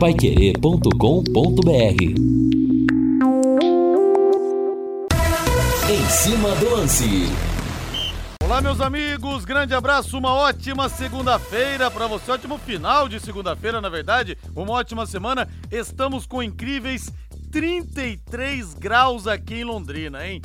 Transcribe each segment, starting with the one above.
paiquerê.com.br Em cima do lance. Olá, meus amigos, grande abraço, uma ótima segunda-feira para você, ótimo final de segunda-feira, na verdade, uma ótima semana. Estamos com incríveis 33 graus aqui em Londrina, hein?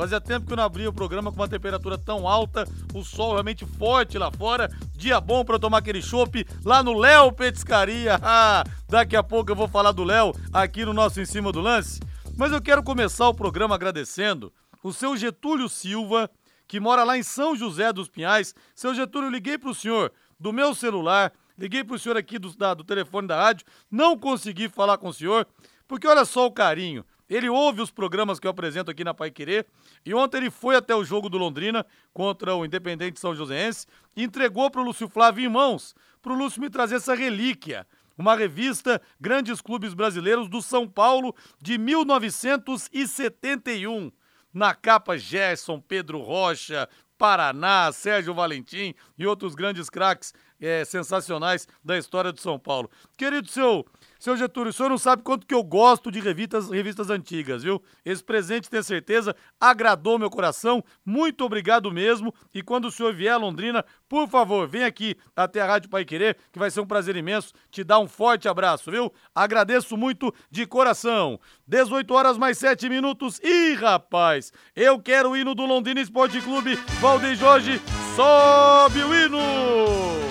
Fazia tempo que eu não abria o programa com uma temperatura tão alta, o sol realmente forte lá fora. Dia bom para tomar aquele chopp lá no Léo Petiscaria. Ah, daqui a pouco eu vou falar do Léo aqui no nosso Em Cima do Lance. Mas eu quero começar o programa agradecendo o seu Getúlio Silva, que mora lá em São José dos Pinhais. Seu Getúlio, liguei para o senhor do meu celular, liguei para o senhor aqui do, da, do telefone da rádio, não consegui falar com o senhor, porque olha só o carinho. Ele ouve os programas que eu apresento aqui na Pai Querer. E ontem ele foi até o jogo do Londrina contra o Independente São Joséense e entregou para o Lúcio Flávio em mãos, para o Lúcio me trazer essa relíquia. Uma revista Grandes Clubes Brasileiros do São Paulo de 1971. Na capa, Gerson, Pedro Rocha, Paraná, Sérgio Valentim e outros grandes craques é, sensacionais da história do São Paulo. Querido seu seu Getúlio, o senhor não sabe quanto que eu gosto de revistas, revistas antigas, viu? Esse presente, tenho certeza, agradou meu coração. Muito obrigado mesmo. E quando o senhor vier a Londrina, por favor, vem aqui até a Rádio Pai Querer, que vai ser um prazer imenso te dar um forte abraço, viu? Agradeço muito de coração. 18 horas mais 7 minutos. Ih, rapaz, eu quero o hino do Londrina Esporte Clube. Valdeir Jorge, sobe o hino!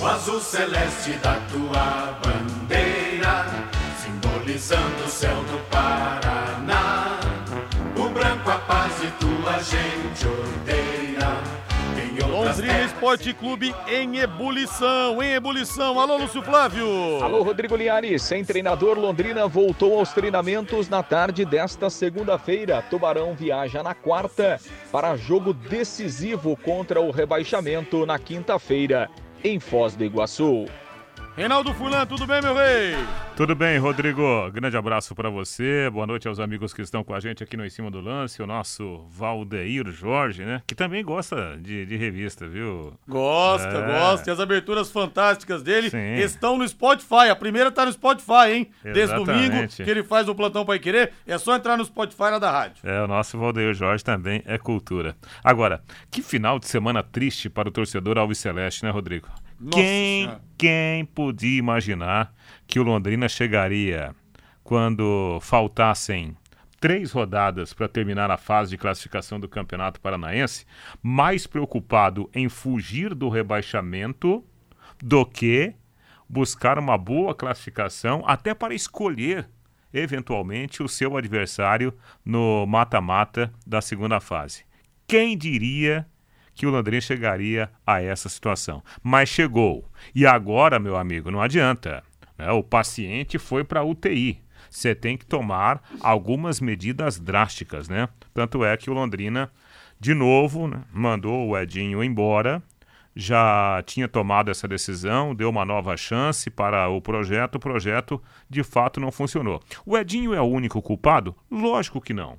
O azul celeste da tua bandeira, simbolizando o céu do Paraná. O branco a paz e tua gente odeia. Londrina Esporte Clube em ebulição, em ebulição. Alô, Lúcio Flávio. Alô, Rodrigo Liari. Sem treinador, Londrina voltou aos treinamentos na tarde desta segunda-feira. Tubarão viaja na quarta para jogo decisivo contra o rebaixamento na quinta-feira em Foz do Iguaçu. Reinaldo Fulan, tudo bem, meu rei? Tudo bem, Rodrigo. Grande abraço para você. Boa noite aos amigos que estão com a gente aqui no Em Cima do Lance. O nosso Valdeir Jorge, né? Que também gosta de, de revista, viu? Gosta, é. gosta. E as aberturas fantásticas dele Sim. estão no Spotify. A primeira tá no Spotify, hein? Exatamente. Desde domingo que ele faz o Plantão Pai Querer. É só entrar no Spotify lá da rádio. É, o nosso Valdeir Jorge também é cultura. Agora, que final de semana triste para o torcedor Alves Celeste, né, Rodrigo? Quem, quem podia imaginar que o Londrina chegaria quando faltassem três rodadas para terminar a fase de classificação do Campeonato Paranaense, mais preocupado em fugir do rebaixamento do que buscar uma boa classificação, até para escolher eventualmente o seu adversário no mata-mata da segunda fase. Quem diria que o Londrina chegaria a essa situação. Mas chegou. E agora, meu amigo, não adianta. Né? O paciente foi para UTI. Você tem que tomar algumas medidas drásticas, né? Tanto é que o Londrina, de novo, né, mandou o Edinho embora. Já tinha tomado essa decisão, deu uma nova chance para o projeto. O projeto de fato não funcionou. O Edinho é o único culpado? Lógico que não.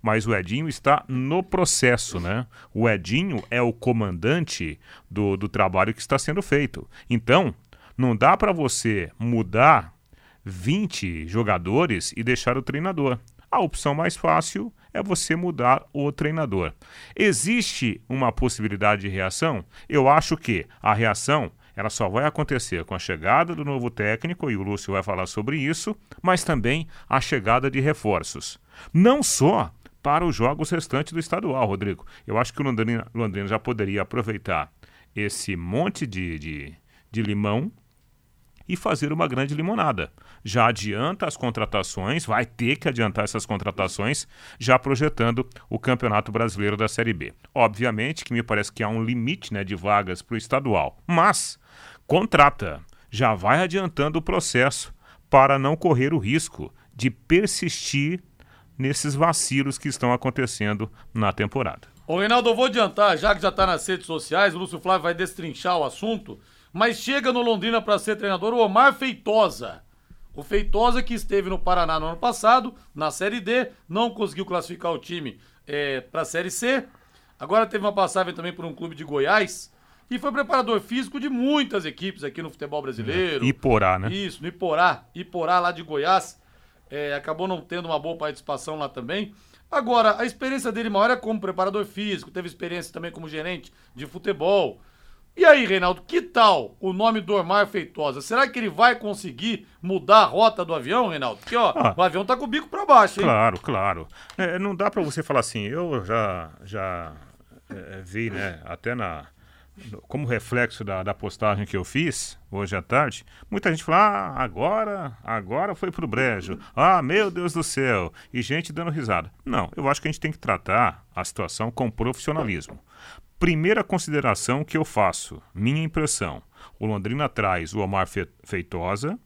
Mas o Edinho está no processo, né? O Edinho é o comandante do, do trabalho que está sendo feito. Então, não dá para você mudar 20 jogadores e deixar o treinador. A opção mais fácil é você mudar o treinador. Existe uma possibilidade de reação? Eu acho que a reação ela só vai acontecer com a chegada do novo técnico, e o Lúcio vai falar sobre isso, mas também a chegada de reforços. Não só para os jogos restantes do estadual, Rodrigo. Eu acho que o Londrina, Londrina já poderia aproveitar esse monte de, de, de limão e fazer uma grande limonada. Já adianta as contratações, vai ter que adiantar essas contratações, já projetando o Campeonato Brasileiro da Série B. Obviamente que me parece que há um limite né, de vagas para o estadual, mas contrata, já vai adiantando o processo para não correr o risco de persistir nesses vacilos que estão acontecendo na temporada. Ô Reinaldo, eu vou adiantar, já que já está nas redes sociais, o Lúcio Flávio vai destrinchar o assunto, mas chega no Londrina para ser treinador o Omar Feitosa. O Feitosa que esteve no Paraná no ano passado, na Série D, não conseguiu classificar o time é, para a Série C. Agora teve uma passagem também por um clube de Goiás, e foi preparador físico de muitas equipes aqui no futebol brasileiro. Iporá, né? Isso, no Iporá. Iporá lá de Goiás. É, acabou não tendo uma boa participação lá também. Agora, a experiência dele maior é como preparador físico, teve experiência também como gerente de futebol. E aí, Reinaldo, que tal o nome do Omar Feitosa? Será que ele vai conseguir mudar a rota do avião, Reinaldo? Porque, ó, ah, o avião tá com o bico para baixo, hein? Claro, claro. É, não dá para você falar assim, eu já, já é, vi, né, até na como reflexo da, da postagem que eu fiz hoje à tarde, muita gente fala, ah, agora, agora foi pro brejo. Ah, meu Deus do céu. E gente dando risada. Não, eu acho que a gente tem que tratar a situação com profissionalismo. Primeira consideração que eu faço, minha impressão. O Londrina traz o Omar Feitosa,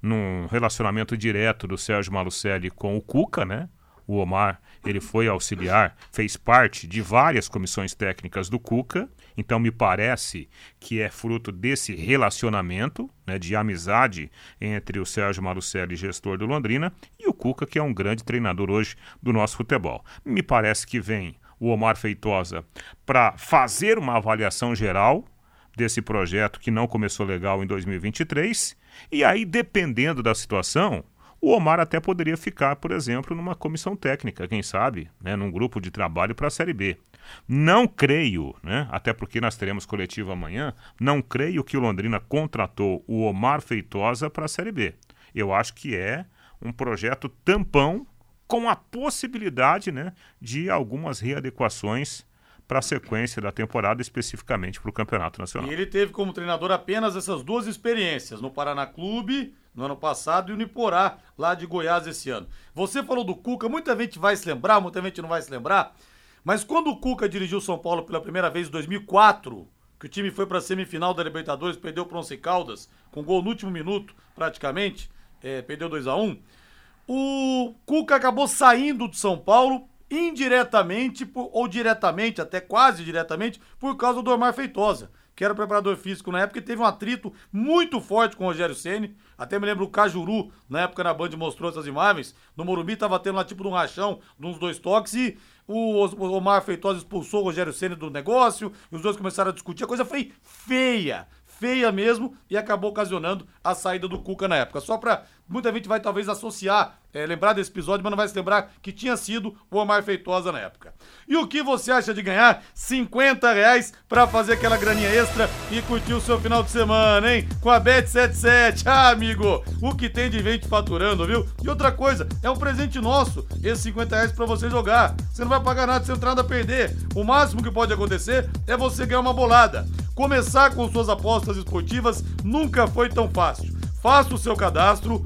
num relacionamento direto do Sérgio Malucelli com o Cuca, né? O Omar, ele foi auxiliar, fez parte de várias comissões técnicas do Cuca, então me parece que é fruto desse relacionamento, né, de amizade entre o Sérgio Malucelli, gestor do Londrina, e o Cuca, que é um grande treinador hoje do nosso futebol. Me parece que vem o Omar Feitosa para fazer uma avaliação geral desse projeto que não começou legal em 2023. E aí, dependendo da situação, o Omar até poderia ficar, por exemplo, numa comissão técnica, quem sabe, né, num grupo de trabalho para a Série B. Não creio, né, até porque nós teremos coletivo amanhã, não creio que o Londrina contratou o Omar Feitosa para a Série B. Eu acho que é um projeto tampão com a possibilidade né, de algumas readequações para a sequência da temporada, especificamente para o Campeonato Nacional. E ele teve como treinador apenas essas duas experiências, no Paraná Clube, no ano passado, e no Iporá, lá de Goiás, esse ano. Você falou do Cuca, muita gente vai se lembrar, muita gente não vai se lembrar, mas quando o Cuca dirigiu São Paulo pela primeira vez em 2004, que o time foi para a semifinal da Libertadores, perdeu para o Once Caldas, com gol no último minuto, praticamente, é, perdeu 2 a 1 um, o Cuca acabou saindo de São Paulo indiretamente ou diretamente, até quase diretamente, por causa do Omar Feitosa, que era o preparador físico na época e teve um atrito muito forte com o Rogério Ceni. Até me lembro o Cajuru, na época na Band mostrou essas imagens. No Morumbi tava tendo lá tipo de um rachão, de uns dois toques e o Omar Feitosa expulsou o Rogério Ceni do negócio, e os dois começaram a discutir. A coisa foi feia feia mesmo e acabou ocasionando a saída do Cuca na época. Só para muita gente vai talvez associar, é, lembrar desse episódio, mas não vai se lembrar que tinha sido o Omar Feitosa na época. E o que você acha de ganhar 50 reais para fazer aquela graninha extra e curtir o seu final de semana, hein? Com a Bet77. Ah, amigo, o que tem de gente faturando, viu? E outra coisa, é um presente nosso, esses 50 reais para você jogar. Você não vai pagar nada, não tem nada a perder. O máximo que pode acontecer é você ganhar uma bolada. Começar com suas apostas esportivas nunca foi tão fácil. Faça o seu cadastro,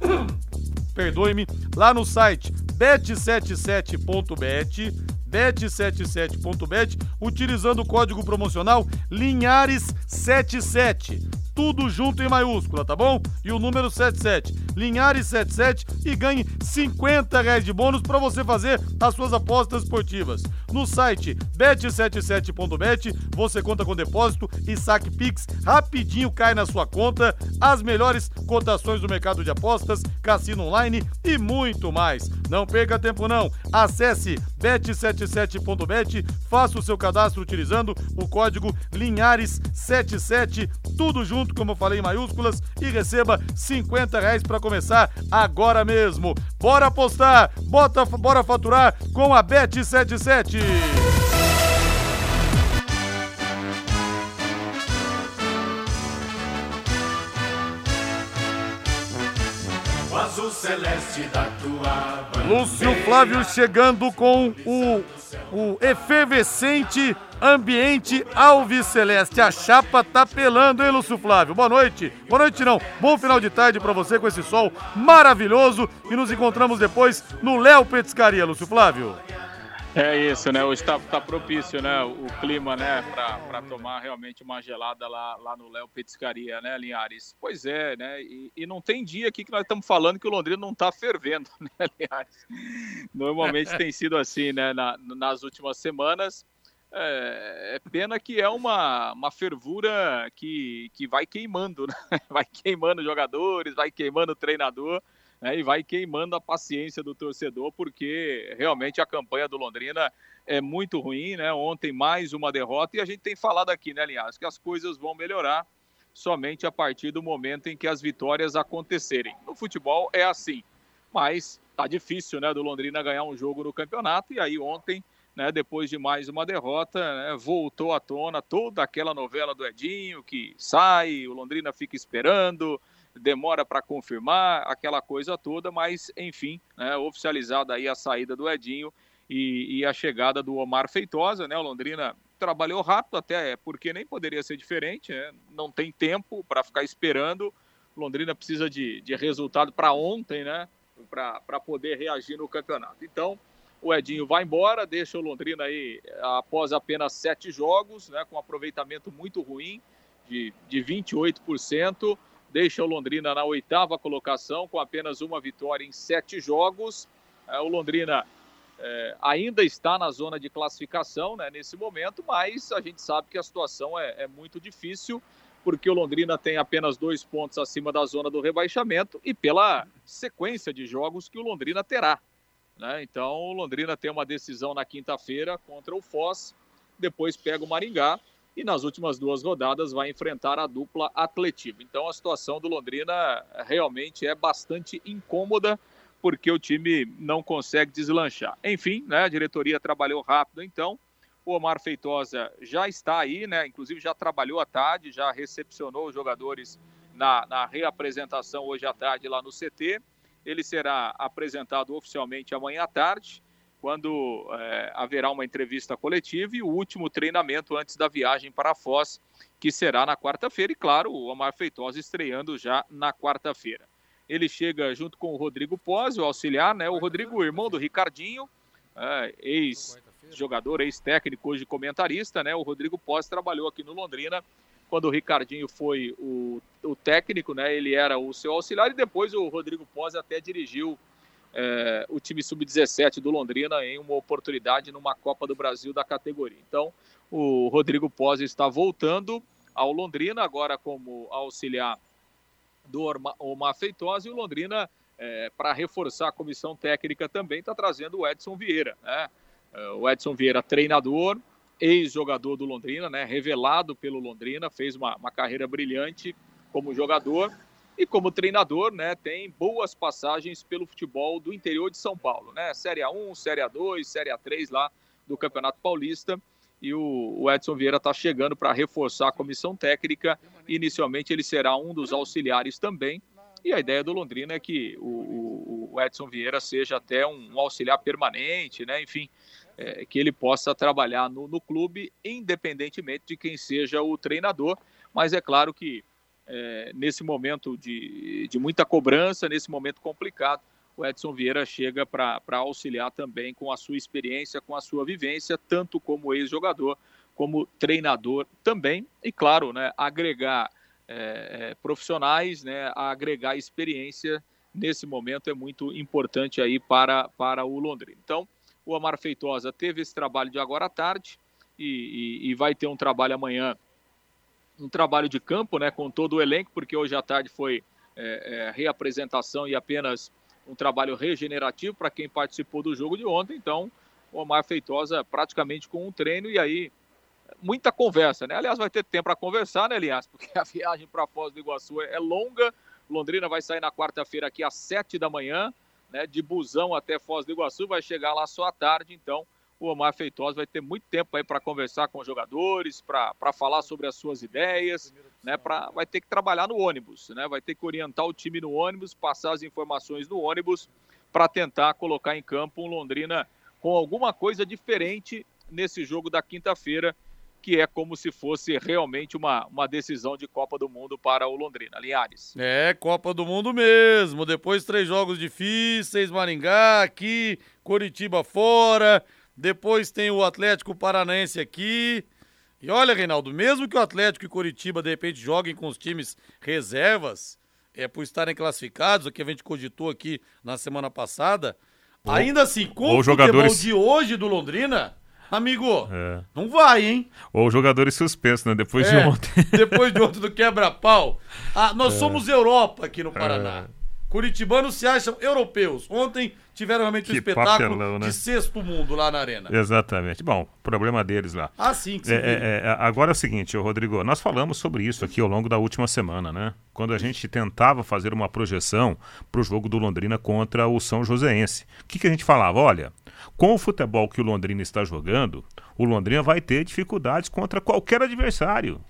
perdoe-me, lá no site bet77.bet, bet77.bet, utilizando o código promocional Linhares77 tudo junto em maiúscula, tá bom? E o número 77, Linhares 77 e ganhe 50 reais de bônus para você fazer as suas apostas esportivas. No site bet77.bet você conta com depósito e saque Pix rapidinho cai na sua conta, as melhores cotações do mercado de apostas, cassino online e muito mais. Não perca tempo não. Acesse bet77.bet, faça o seu cadastro utilizando o código Linhares77, tudo junto como eu falei em maiúsculas, e receba 50 reais para começar agora mesmo. Bora apostar, bota, bora faturar com a Bet77. Lúcio Flávio chegando com o, o efervescente ambiente Alves Celeste. A chapa tá pelando, hein, Lúcio Flávio? Boa noite. Boa noite, não. Bom final de tarde para você com esse sol maravilhoso. E nos encontramos depois no Léo Petiscaria, Lúcio Flávio. É isso, né? Hoje está tá propício, né? O clima, né? Para tomar realmente uma gelada lá, lá no Léo Petiscaria, né, Linhares? Pois é, né? E, e, não tem dia aqui que nós estamos falando que o Londrina não está fervendo, né, Linhares? Normalmente tem sido assim, né? Na, nas últimas semamas. É, é, pena que é uma, uma fervura que, que vai queimando, né? Vai queimando jogadores, vai queimando o treinador. Né, e vai queimando a paciência do torcedor, porque realmente a campanha do Londrina é muito ruim, né? Ontem mais uma derrota e a gente tem falado aqui, né, Linhares, que as coisas vão melhorar somente a partir do momento em que as vitórias acontecerem. No futebol é assim, mas tá difícil, né, do Londrina ganhar um jogo no campeonato e aí ontem, né, depois de mais uma derrota, né, voltou à tona toda aquela novela do Edinho que sai, o Londrina fica esperando, demora para confirmar aquela coisa toda, mas enfim, né, oficializada aí a saída do Edinho e, e, a chegada do Omar Feitosa, né? O Londrina trabalhou rápido até porque nem poderia ser diferente, né? Não tem tempo para ficar esperando. O Londrina precisa de, de resultado para ontem, né? Para poder reagir no campeonato. Então, o Edinho vai embora, deixa o Londrina aí após apenas sete jogos, né? Com aproveitamento muito ruim de, de 28%. Deixa o Londrina na oitava colocação com apenas uma vitória em sete jogos. É, o Londrina é, ainda está na zona de classificação né, nesse momento, mas a gente sabe que a situação é, é, muito difícil, porque o Londrina tem apenas dois pontos acima da zona do rebaixamento e pela sequência de jogos que o Londrina terá. Né? Então, o Londrina tem uma decisão na quinta-feira contra o Foz, depois pega o Maringá e nas últimas duas rodadas vai enfrentar a dupla atletiva. Então, a situação do Londrina realmente é bastante incômoda porque o time não consegue deslanchar. Enfim, né, a diretoria trabalhou rápido, então. O Omar Feitosa já está aí, né? Inclusive já trabalhou à tarde, já recepcionou os jogadores na, na reapresentação hoje à tarde lá no CT. Ele será apresentado oficialmente amanhã à tarde, quando é, haverá uma entrevista coletiva e o último treinamento antes da viagem para a Foz, que será na quarta-feira. E claro, o Omar Feitosa estreando já na quarta-feira. Ele chega junto com o Rodrigo Pós, o auxiliar, né? O Rodrigo, irmão do Ricardinho, é, ex-jogador, ex-técnico, hoje comentarista, né? O Rodrigo Pós trabalhou aqui no Londrina quando o Ricardinho foi o, o técnico, né? Ele era o seu auxiliar e depois o Rodrigo Pós até dirigiu é, o time sub-17 do Londrina em uma oportunidade numa Copa do Brasil da categoria. Então, o Rodrigo Pós está voltando ao Londrina agora como auxiliar do Omar Feitosa e o Londrina, é, para reforçar a comissão técnica também, está trazendo o Edson Vieira. Né? É, o Edson Vieira, treinador, ex-jogador do Londrina, né? revelado pelo Londrina, fez uma, uma carreira brilhante como jogador e como treinador, né, tem boas passagens pelo futebol do interior de São Paulo, né? Série A1, Série A2, Série A3 lá do Campeonato Paulista e o, Edson Vieira está chegando para reforçar a comissão técnica. Inicialmente ele será um dos auxiliares também. E a ideia do Londrina é que o, o Edson Vieira seja até um, um auxiliar permanente, né? Enfim, é, que ele possa trabalhar no, no, clube, independentemente de quem seja o treinador. Mas é claro que é, nesse momento de, de muita cobrança, nesse momento complicado, o Edson Vieira chega para auxiliar também com a sua experiência, com a sua vivência, tanto como ex-jogador, como treinador também, e claro, né, agregar é, é, profissionais, né, agregar experiência nesse momento é muito importante aí para, para o Londrina. Então, o Amar Feitosa teve esse trabalho de agora à tarde e, e, e vai ter um trabalho amanhã, um trabalho de campo, né, com todo o elenco, porque hoje à tarde foi é, é reapresentação e apenas um trabalho regenerativo para quem participou do jogo de ontem. Então, o Omar Feitosa praticamente com um treino e aí muita conversa, né? Aliás, vai ter tempo para conversar, né, aliás, porque a viagem para Foz do Iguaçu é longa. Londrina vai sair na quarta-feira aqui às sete da manhã, né? De busão até Foz do Iguaçu, vai chegar lá só à tarde, então o Omar Feitosa vai ter muito tempo aí para conversar com os jogadores, para falar sobre as suas ideias, né? Pra, vai ter que trabalhar no ônibus, né? Vai ter que orientar o time no ônibus, passar as informações no ônibus para tentar colocar em campo um Londrina com alguma coisa diferente nesse jogo da quinta-feira, que é como se fosse realmente uma, uma decisão de Copa do Mundo para o Londrina. Linhares. É, Copa do Mundo mesmo. Depois três jogos difíceis, Maringá aqui, Curitiba fora. Depois tem o Atlético Paranaense aqui. E olha, Reinaldo, mesmo que o Atlético e Curitiba de repente joguem com os times reservas, é por estarem classificados, o que a gente cogitou aqui na semana passada, ainda assim, com o jogadores... de hoje do Londrina, amigo, é. não vai, hein? Ou jogadores suspensos, né? Depois é, de ontem. depois de ontem do quebra-pau. Ah, nós é. somos Europa aqui no Paraná. Curitibanos se acham europeus. Ontem tiveram realmente um Que espetáculo papelão, né? de sexto mundo lá na arena. Exatamente. Bom, problema deles lá. Ah, sim, que É, é, é, agora é o seguinte, Rodrigo, nós falamos sobre isso aqui ao longo da última semana, né? Quando a gente tentava fazer uma projeção para o jogo do Londrina contra o São Joséense. O que, que a gente falava? Olha, com o futebol que o Londrina está jogando, o Londrina vai ter dificuldades contra qualquer adversário.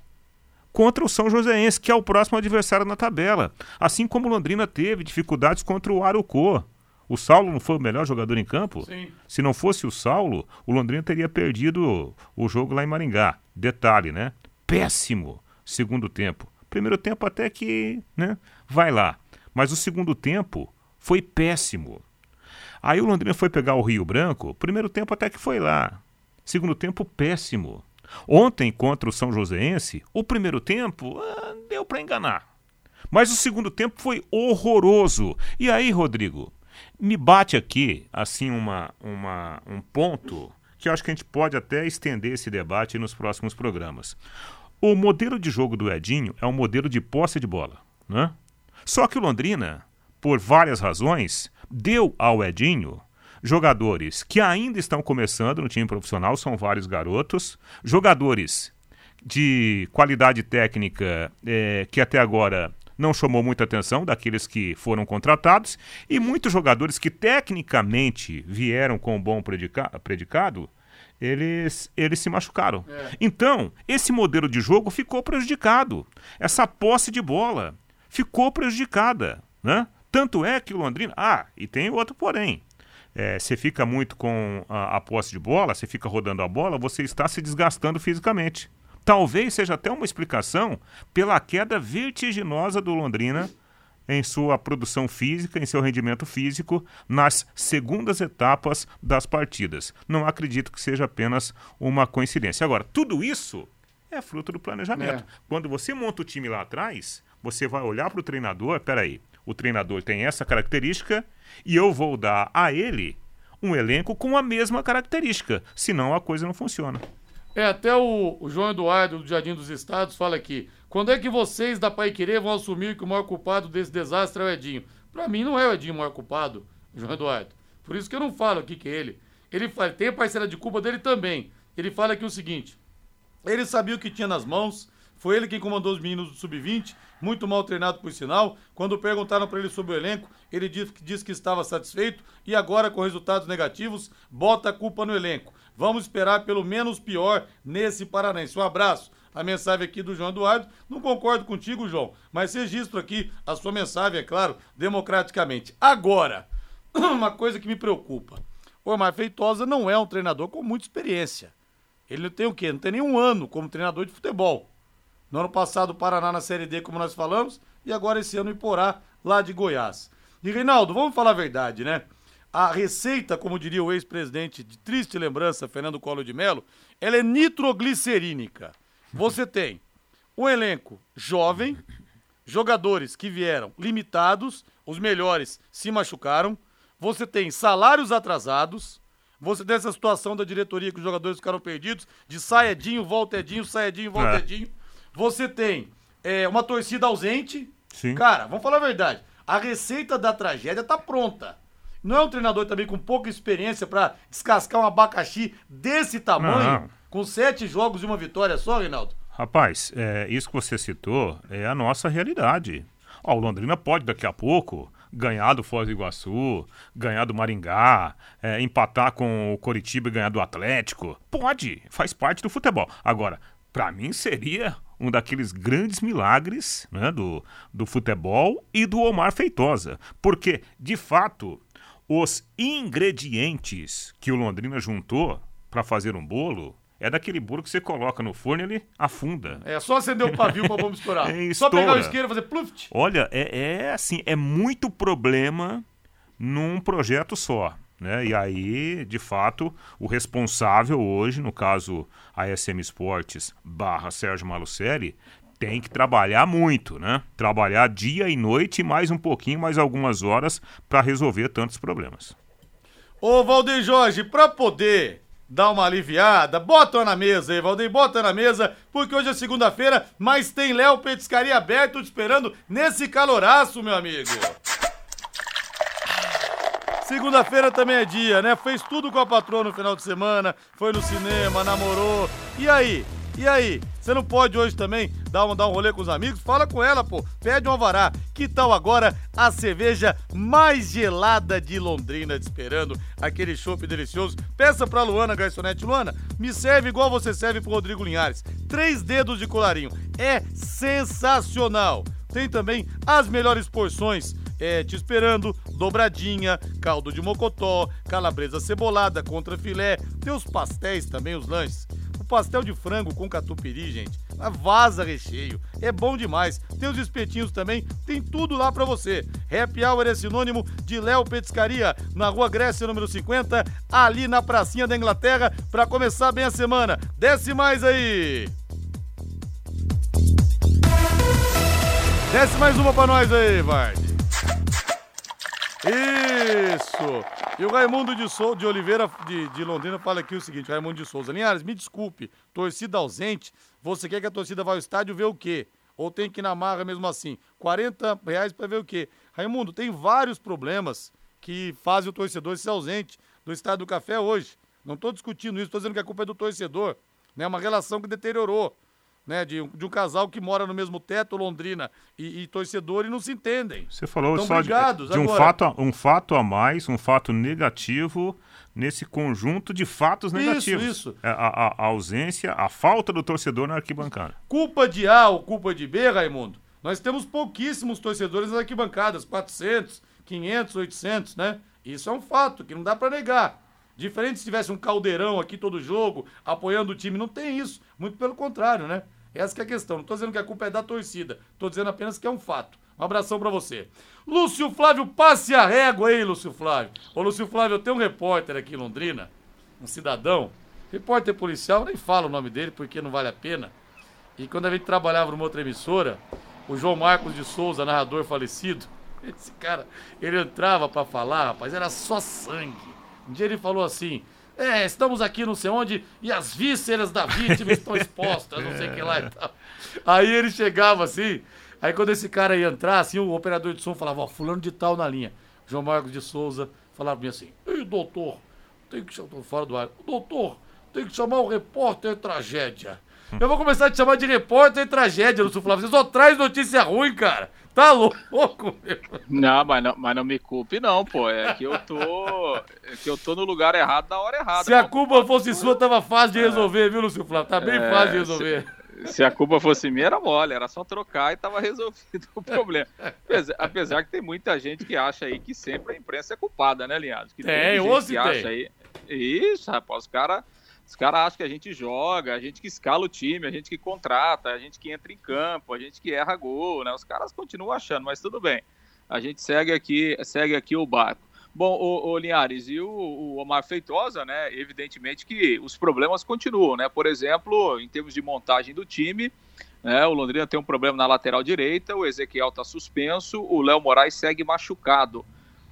Contra o São Joséense, que é o próximo adversário na tabela. Assim como o Londrina teve dificuldades contra o Arucô. O Saulo não foi o melhor jogador em campo? Sim. Se não fosse o Saulo, o Londrina teria perdido o jogo lá em Maringá. Detalhe, né? Péssimo segundo tempo. Primeiro tempo até que, né? Vai lá. Mas o segundo tempo foi péssimo. Aí o Londrina foi pegar o Rio Branco, primeiro tempo até que foi lá. Segundo tempo péssimo. Ontem contra o São Joséense, o primeiro tempo ah, deu para enganar. Mas o segundo tempo foi horroroso. E aí, Rodrigo, me bate aqui, assim, uma, uma, um ponto que eu acho que a gente pode até estender esse debate nos próximos programas. O modelo de jogo do Edinho é um modelo de posse de bola, né? Só que o Londrina, por várias razões, deu ao Edinho jogadores que ainda estão começando no time profissional, são vários garotos, jogadores de qualidade técnica eh, que até agora não chamou muita atenção daqueles que foram contratados e muitos jogadores que tecnicamente vieram com um bom predica- predicado, eles, eles se machucaram. Então, esse modelo de jogo ficou prejudicado. Essa posse de bola ficou prejudicada. Né? Tanto é que o Londrina. Ah, e tem outro porém. É, você fica muito com a, a posse de bola, você fica rodando a bola, você está se desgastando fisicamente. Talvez seja até uma explicação pela queda vertiginosa do Londrina em sua produção física, em seu rendimento físico, nas segundas etapas das partidas. Não acredito que seja apenas uma coincidência. Agora, tudo isso é fruto do planejamento. É. Quando você monta o time lá atrás, você vai olhar para o treinador, peraí, o treinador tem essa característica e eu vou dar a ele um elenco com a mesma característica, senão a coisa não funciona. É, até o, o João Eduardo do Jardim dos Estados fala aqui. Quando é que vocês da Pai Querer vão assumir que o maior culpado desse desastre é o Edinho? Pra mim não é o Edinho o maior culpado, João Eduardo. Por isso que eu não falo aqui que é ele. Ele fala, tem parcela de culpa dele também. Ele fala aqui o seguinte: ele sabia o que tinha nas mãos, foi ele quem comandou os meninos do Sub-20, muito mal treinado por sinal. Quando perguntaram para ele sobre o elenco, ele disse, disse que estava satisfeito e agora, com resultados negativos, bota a culpa no elenco. Vamos esperar pelo menos pior nesse Paranense. Um abraço. A mensagem aqui do João Eduardo. Não concordo contigo, João, mas registro aqui a sua mensagem, é claro, democraticamente. Agora, uma coisa que me preocupa. O Omar Feitosa não é um treinador com muita experiência. Ele não tem o quê? Não tem nenhum ano como treinador de futebol. No ano passado, o Paraná na Série D, como nós falamos, e agora esse ano o Iporá, lá de Goiás. E, Reinaldo, vamos falar a verdade, né? A receita, como diria o ex-presidente de triste lembrança, Fernando Collor de Mello, ela é nitroglicerínica. Você tem um elenco jovem, jogadores que vieram limitados, os melhores se machucaram, você tem salários atrasados, você tem essa situação da diretoria que os jogadores ficaram perdidos, de sai Edinho, volta Edinho, sai Edinho, volta É. Você tem é, uma torcida ausente. Sim. Cara, vamos falar a verdade. A receita da tragédia tá pronta. Não é um treinador também com pouca experiência pra descascar um abacaxi desse tamanho, Não. com sete jogos e uma vitória só, Reinaldo? Rapaz, é, isso que você citou é a nossa realidade. Ó, o Londrina pode daqui a pouco ganhar do Foz do Iguaçu, ganhar do Maringá, é, empatar com o Coritiba e ganhar do Atlético. Pode, faz parte do futebol. Agora, pra mim seria um daqueles grandes milagres né, do, do futebol e do Omar Feitosa. Porque, de fato, os ingredientes que o Londrina juntou para fazer um bolo é daquele bolo que você coloca no forno e ele afunda. É só acender o pavio pra bomba estourar. É, só pegar o isqueiro e fazer pluft. Olha, é, é assim, é muito problema num projeto só. Né? E aí, de fato, o responsável hoje, no caso a SM Esportes barra Sérgio Malucelli, tem que trabalhar muito, né? Trabalhar dia e noite mais um pouquinho, mais algumas horas para resolver tantos problemas. Ô, Valdeir Jorge, pra poder dar uma aliviada, bota na mesa aí, Valdeir, bota na mesa, porque hoje é segunda-feira, mas tem Léo Petiscaria aberto te esperando nesse caloraço, meu amigo. Segunda-feira também é dia, né? Fez tudo com a patroa no final de semana, foi no cinema, namorou. E aí? E aí? Você não pode hoje também dar um, dar um rolê com os amigos? Fala com ela, pô. Pede um alvará. Que tal agora a cerveja mais gelada de Londrina te esperando? Aquele chopp delicioso. Peça pra Luana, garçonete. Luana, me serve igual você serve pro Rodrigo Linhares. Três dedos de colarinho. É sensacional. Tem também as melhores porções é, te esperando, dobradinha, caldo de mocotó, calabresa cebolada contra filé, tem os pastéis também, os lanches. O pastel de frango com catupiry, gente, vaza recheio, é bom demais. Tem os espetinhos também, tem tudo lá pra você. Happy Hour é sinônimo de Léo Petiscaria, na Rua Grécia, número 50, ali na pracinha da Inglaterra, pra começar bem a semana. Desce mais aí! Desce mais uma pra nós aí, Vard. Isso! E o Raimundo de, Sou, de Oliveira de, de, Londrina fala aqui o seguinte: Raimundo de Souza. Linhares, me desculpe, torcida ausente. Você quer que a torcida vá ao estádio ver o quê? Ou tem que ir na marra mesmo assim? 40 reais para ver o quê? Raimundo, tem vários problemas que fazem o torcedor ser ausente do estádio do café hoje. Não estou discutindo isso, estou dizendo que a culpa é do torcedor. É né? uma relação que deteriorou né, de, de um casal que mora no mesmo teto, Londrina e, e torcedor, e não se entendem. Você falou só de, de um, fato, um fato a mais, um fato negativo nesse conjunto de fatos negativos. Isso, isso. É, a, a, a ausência, a falta do torcedor na arquibancada. Culpa de A ou culpa de B, Raimundo? Nós temos pouquíssimos torcedores nas arquibancadas, 400, 500, 800, né? Isso é um fato que não dá para negar. Diferente se tivesse um caldeirão aqui todo jogo, apoiando o time, não tem isso. Muito pelo contrário, né? Essa é a questão. Não estou dizendo que a culpa é da torcida. Estou dizendo apenas que é um fato. Um abração para você. Lúcio Flávio, passe a régua aí, Lúcio Flávio. Ô, Lúcio Flávio, eu tenho um repórter aqui em Londrina, um cidadão, repórter policial, nem falo o nome dele porque não vale a pena. E quando a gente trabalhava numa outra emissora, o João Marcos de Souza, narrador falecido, esse cara, ele entrava para falar, rapaz, era só sangue. Um dia ele falou assim: é, estamos aqui não sei onde e as vísceras da vítima estão expostas, não sei o que lá e tal. Aí ele chegava assim, aí quando esse cara ia entrar, assim, o operador de som falava, ó, fulano de tal na linha. João Marcos de Souza falava pra mim assim, ei, doutor, tem que chamar, fora do ar, doutor, tem que chamar o repórter tragédia. Eu vou começar a te chamar de repórter tragédia, Lúcio Flávio. Você só traz notícia ruim, cara. Tá louco, meu? Não, mas não, mas não me culpe, não, pô. É que eu tô. É que eu tô no lugar errado na hora errada. Se a culpa fosse sua, tava fácil de resolver, viu, Lúcio Flávio? Tá bem é, fácil de resolver. Se, se, a culpa fosse minha, era mole, era só trocar e tava resolvido o problema. Apesar, apesar, que tem muita gente que acha aí que sempre a imprensa é culpada, né, Linhares? Que tem, tem gente que acha aí. Isso, rapaz, os caras os caras acham que a gente joga, a gente que escala o time, a gente que contrata, a gente que entra em campo, a gente que erra gol, né? Os caras continuam achando, mas tudo bem. A gente segue aqui, segue aqui o barco. Bom, o, o Linhares e o, o, Omar Feitosa, né? Evidentemente que os problemas continuam, né? Por exemplo, em termos de montagem do time, né? O Londrina tem um problema na lateral direita, o Ezequiel está suspenso, o Léo Moraes segue machucado.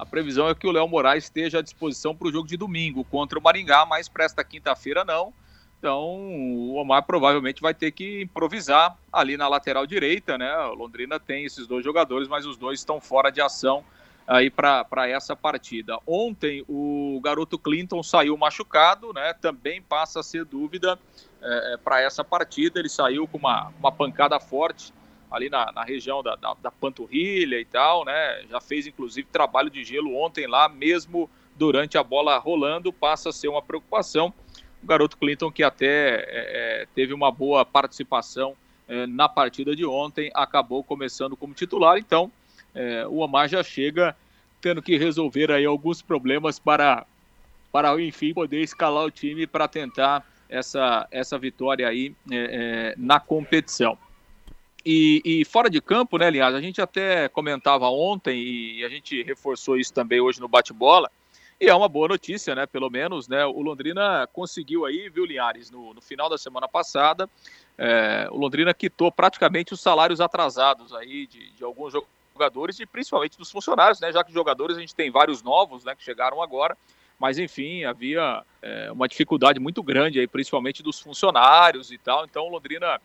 A previsão é que o Léo Moraes esteja à disposição para o jogo de domingo contra o Maringá, mas para esta quinta-feira não. Então, o Omar provavelmente vai ter que improvisar ali na lateral direita, né? O Londrina tem esses dois jogadores, mas os dois estão fora de ação aí para essa partida. Ontem o garoto Clinton saiu machucado, né? Também passa a ser dúvida é, é para essa partida. Ele saiu com uma, uma pancada forte ali na, na região da, da, da, panturrilha e tal, né? Já fez inclusive trabalho de gelo ontem lá, mesmo durante a bola rolando, passa a ser uma preocupação. O garoto Clinton, que até é, é, teve uma boa participação é, na partida de ontem, acabou começando como titular, então é, o Omar já chega tendo que resolver aí alguns problemas para, para enfim, poder escalar o time para tentar essa, essa vitória aí é, é, na competição. E, e, fora de campo, né, aliás, a gente até comentava ontem e a gente reforçou isso também hoje no bate-bola. E é uma boa notícia, né? Pelo menos, né? O Londrina conseguiu aí, viu, Linhares, no, no final da semana passada, é, o Londrina quitou praticamente os salários atrasados aí de, de alguns jogadores e principalmente dos funcionários, né? Já que jogadores a gente tem vários novos, né? Que chegaram agora, mas enfim, havia é, uma dificuldade muito grande aí, principalmente dos funcionários e tal. Então, Londrina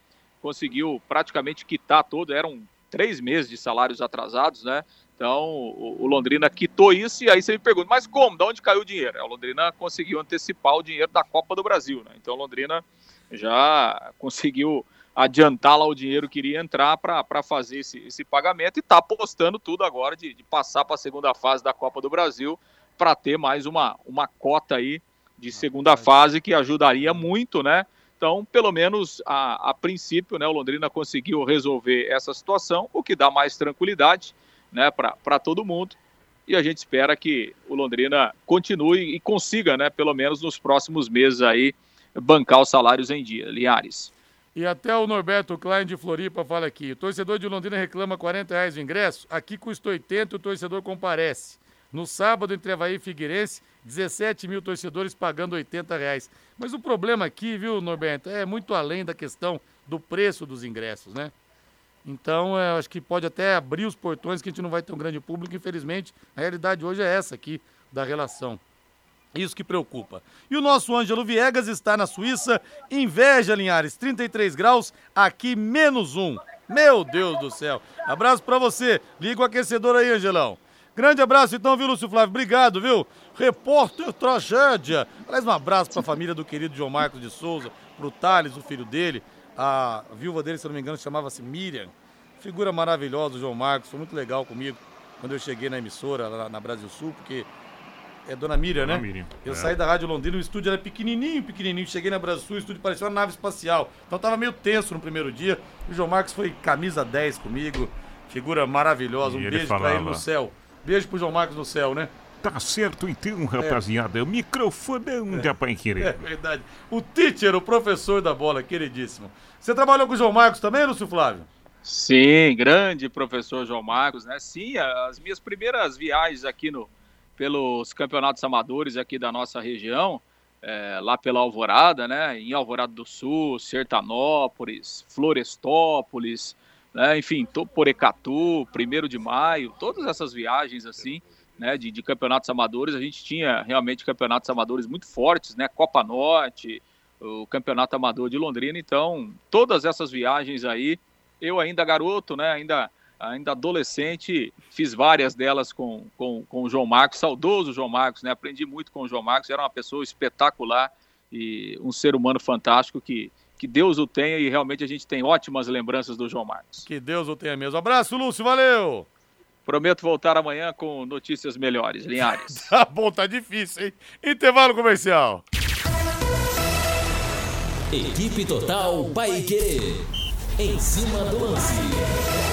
conseguiu praticamente quitar todo, eram três meses de salários atrasados, né? Então, o, o Londrina quitou isso e aí você me pergunta, mas como? De onde caiu o dinheiro? É, o Londrina conseguiu antecipar o dinheiro da Copa do Brasil, né? Então, o Londrina já conseguiu adiantar lá o dinheiro que iria entrar para fazer esse, esse pagamento e está apostando tudo agora de, de passar para a segunda fase da Copa do Brasil para ter mais uma, uma cota aí de segunda fase que ajudaria muito, né? Então, pelo menos a, a princípio, né, o Londrina conseguiu resolver essa situação, o que dá mais tranquilidade né, para todo mundo. E a gente espera que o Londrina continue e consiga, né, pelo menos nos próximos meses aí, bancar os salários em dia. Linhares. E até o Norberto Klein de Floripa fala aqui: o torcedor de Londrina reclama 40 reais o ingresso, aqui custa 80 o torcedor comparece. No sábado, entre Havaí e Figueirense, 17 mil torcedores pagando 80 reais. Mas o problema aqui, viu, Norberto, é muito além da questão do preço dos ingressos, né? Então, é, acho que pode até abrir os portões que a gente não vai ter um grande público, infelizmente. A realidade hoje é essa aqui da relação. Isso que preocupa. E o nosso Ângelo Viegas está na Suíça. Inveja, Linhares, 33 graus, aqui menos um. Meu Deus do céu. Abraço para você. Liga o aquecedor aí, Angelão. Grande abraço então, viu, Lúcio Flávio? Obrigado, viu? Repórter Tragédia. Aliás, um abraço para a família do querido João Marcos de Souza, pro Thales, o filho dele. A viúva dele, se não me engano, chamava-se Miriam. Figura maravilhosa, o João Marcos. Foi muito legal comigo quando eu cheguei na emissora, lá na Brasil Sul, porque é Dona Miriam, Dona né? Miriam. Eu é. saí da Rádio Londrina, o estúdio era pequenininho, pequenininho. Cheguei na Brasil Sul, o estúdio parecia uma nave espacial. Então tava meio tenso no primeiro dia. O João Marcos foi camisa 10 comigo. Figura maravilhosa. Um beijo falava... pra ele no céu. Beijo pro João Marcos no céu, né? Tá certo então, rapaziada. É. O microfonão é. da Pai Querer. É verdade. O teacher, o professor da bola, queridíssimo. Você trabalhou com o João Marcos também, Lúcio Flávio? Sim, grande professor João Marcos, né? Sim, as minhas primeiras viagens aqui no, pelos campeonatos amadores aqui da nossa região, é, lá pela Alvorada, né? Em Alvorada do Sul, Sertanópolis, Florestópolis, né? enfim, Porecatu, primeiro de maio, todas essas viagens assim, né? De, de, campeonatos amadores, a gente tinha realmente campeonatos amadores muito fortes, né? Copa Norte, o campeonato amador de Londrina, então todas essas viagens aí, eu ainda garoto, né? Ainda ainda adolescente, fiz várias delas com, com, com o João Marcos, saudoso João Marcos, né? Aprendi muito com o João Marcos, era uma pessoa espetacular e um ser humano fantástico que, que Deus o tenha e realmente a gente tem ótimas lembranças do João Marcos. Que Deus o tenha mesmo. Abraço, Lúcio, valeu! Prometo voltar amanhã com notícias melhores, Linhares. tá bom, tá difícil, hein? Intervalo comercial. Equipe Total Paique. Em cima do lance.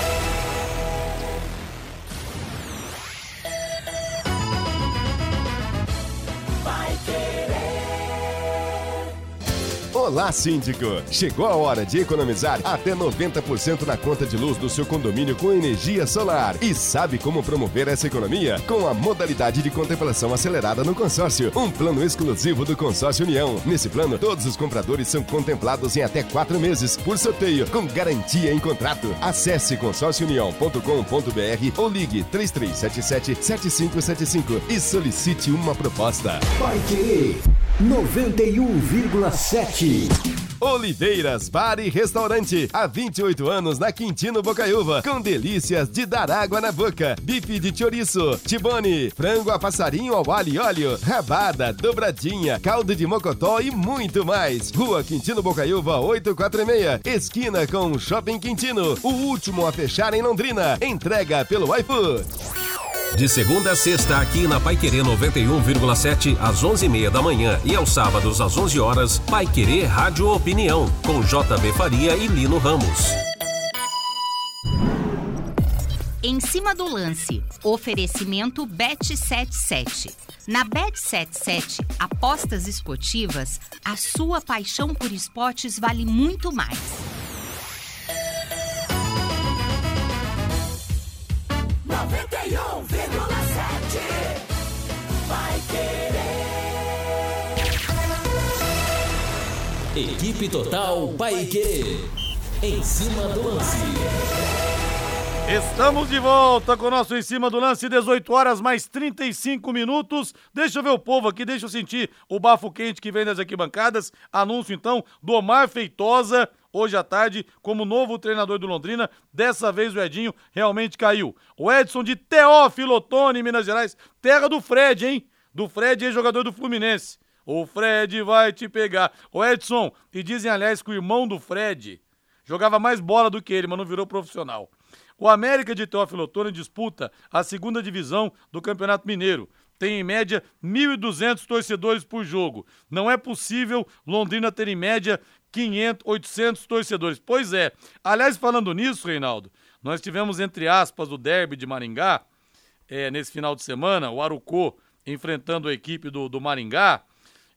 Olá, síndico! Chegou a hora de economizar até 90% na conta de luz do seu condomínio com energia solar. E sabe como promover essa economia? Com a modalidade de contemplação acelerada no consórcio, um plano exclusivo do Consórcio União. Nesse plano, todos os compradores são contemplados em até quatro meses, por sorteio, com garantia em contrato. Acesse consórciounião.com.br ou ligue 3377-7575 e solicite uma proposta. Vai! 91,7. Oliveiras Bar e Restaurante. Há 28 anos na Quintino Bocaiúva. Com delícias de dar água na boca. Bife de chouriço, tibone, frango a passarinho ao alho e óleo, rabada, dobradinha, caldo de mocotó e muito mais. Rua Quintino Bocaiúva 846. Esquina com Shopping Quintino. O último a fechar em Londrina. Entrega pelo iFood. De segunda a sexta, aqui na Pai Querer 91,7 às 11h30 da manhã e aos sábados às 11 horas, Pai Querer Rádio Opinião, com JB Faria e Lino Ramos. Em cima do lance, oferecimento Bet77. Na Bet77, apostas esportivas, a sua paixão por esportes vale muito mais. Equipe Total Paique. Em cima do lance. Estamos de volta com o nosso Em Cima do Lance, 18 horas mais 35 minutos. Deixa eu ver o povo aqui, deixa eu sentir o bafo quente que vem das arquibancadas. Anúncio então do Omar Feitosa, hoje à tarde, como novo treinador do Londrina. Dessa vez o Edinho realmente caiu. O Edson de Teófilo Otoni, Minas Gerais, terra do Fred, hein? Do Fred, ex-jogador do Fluminense. O Fred vai te pegar. O Edson, e dizem aliás que o irmão do Fred jogava mais bola do que ele, mas não virou profissional. O América de Teófilo Otoni disputa a segunda divisão do Campeonato Mineiro. Tem em média 1.200 torcedores por jogo. Não é possível Londrina ter em média 500, 800 torcedores. Pois é. Aliás, falando nisso, Reinaldo, nós tivemos, entre aspas, o derby de Maringá, é, nesse final de semana, o Arucô enfrentando a equipe do, do Maringá.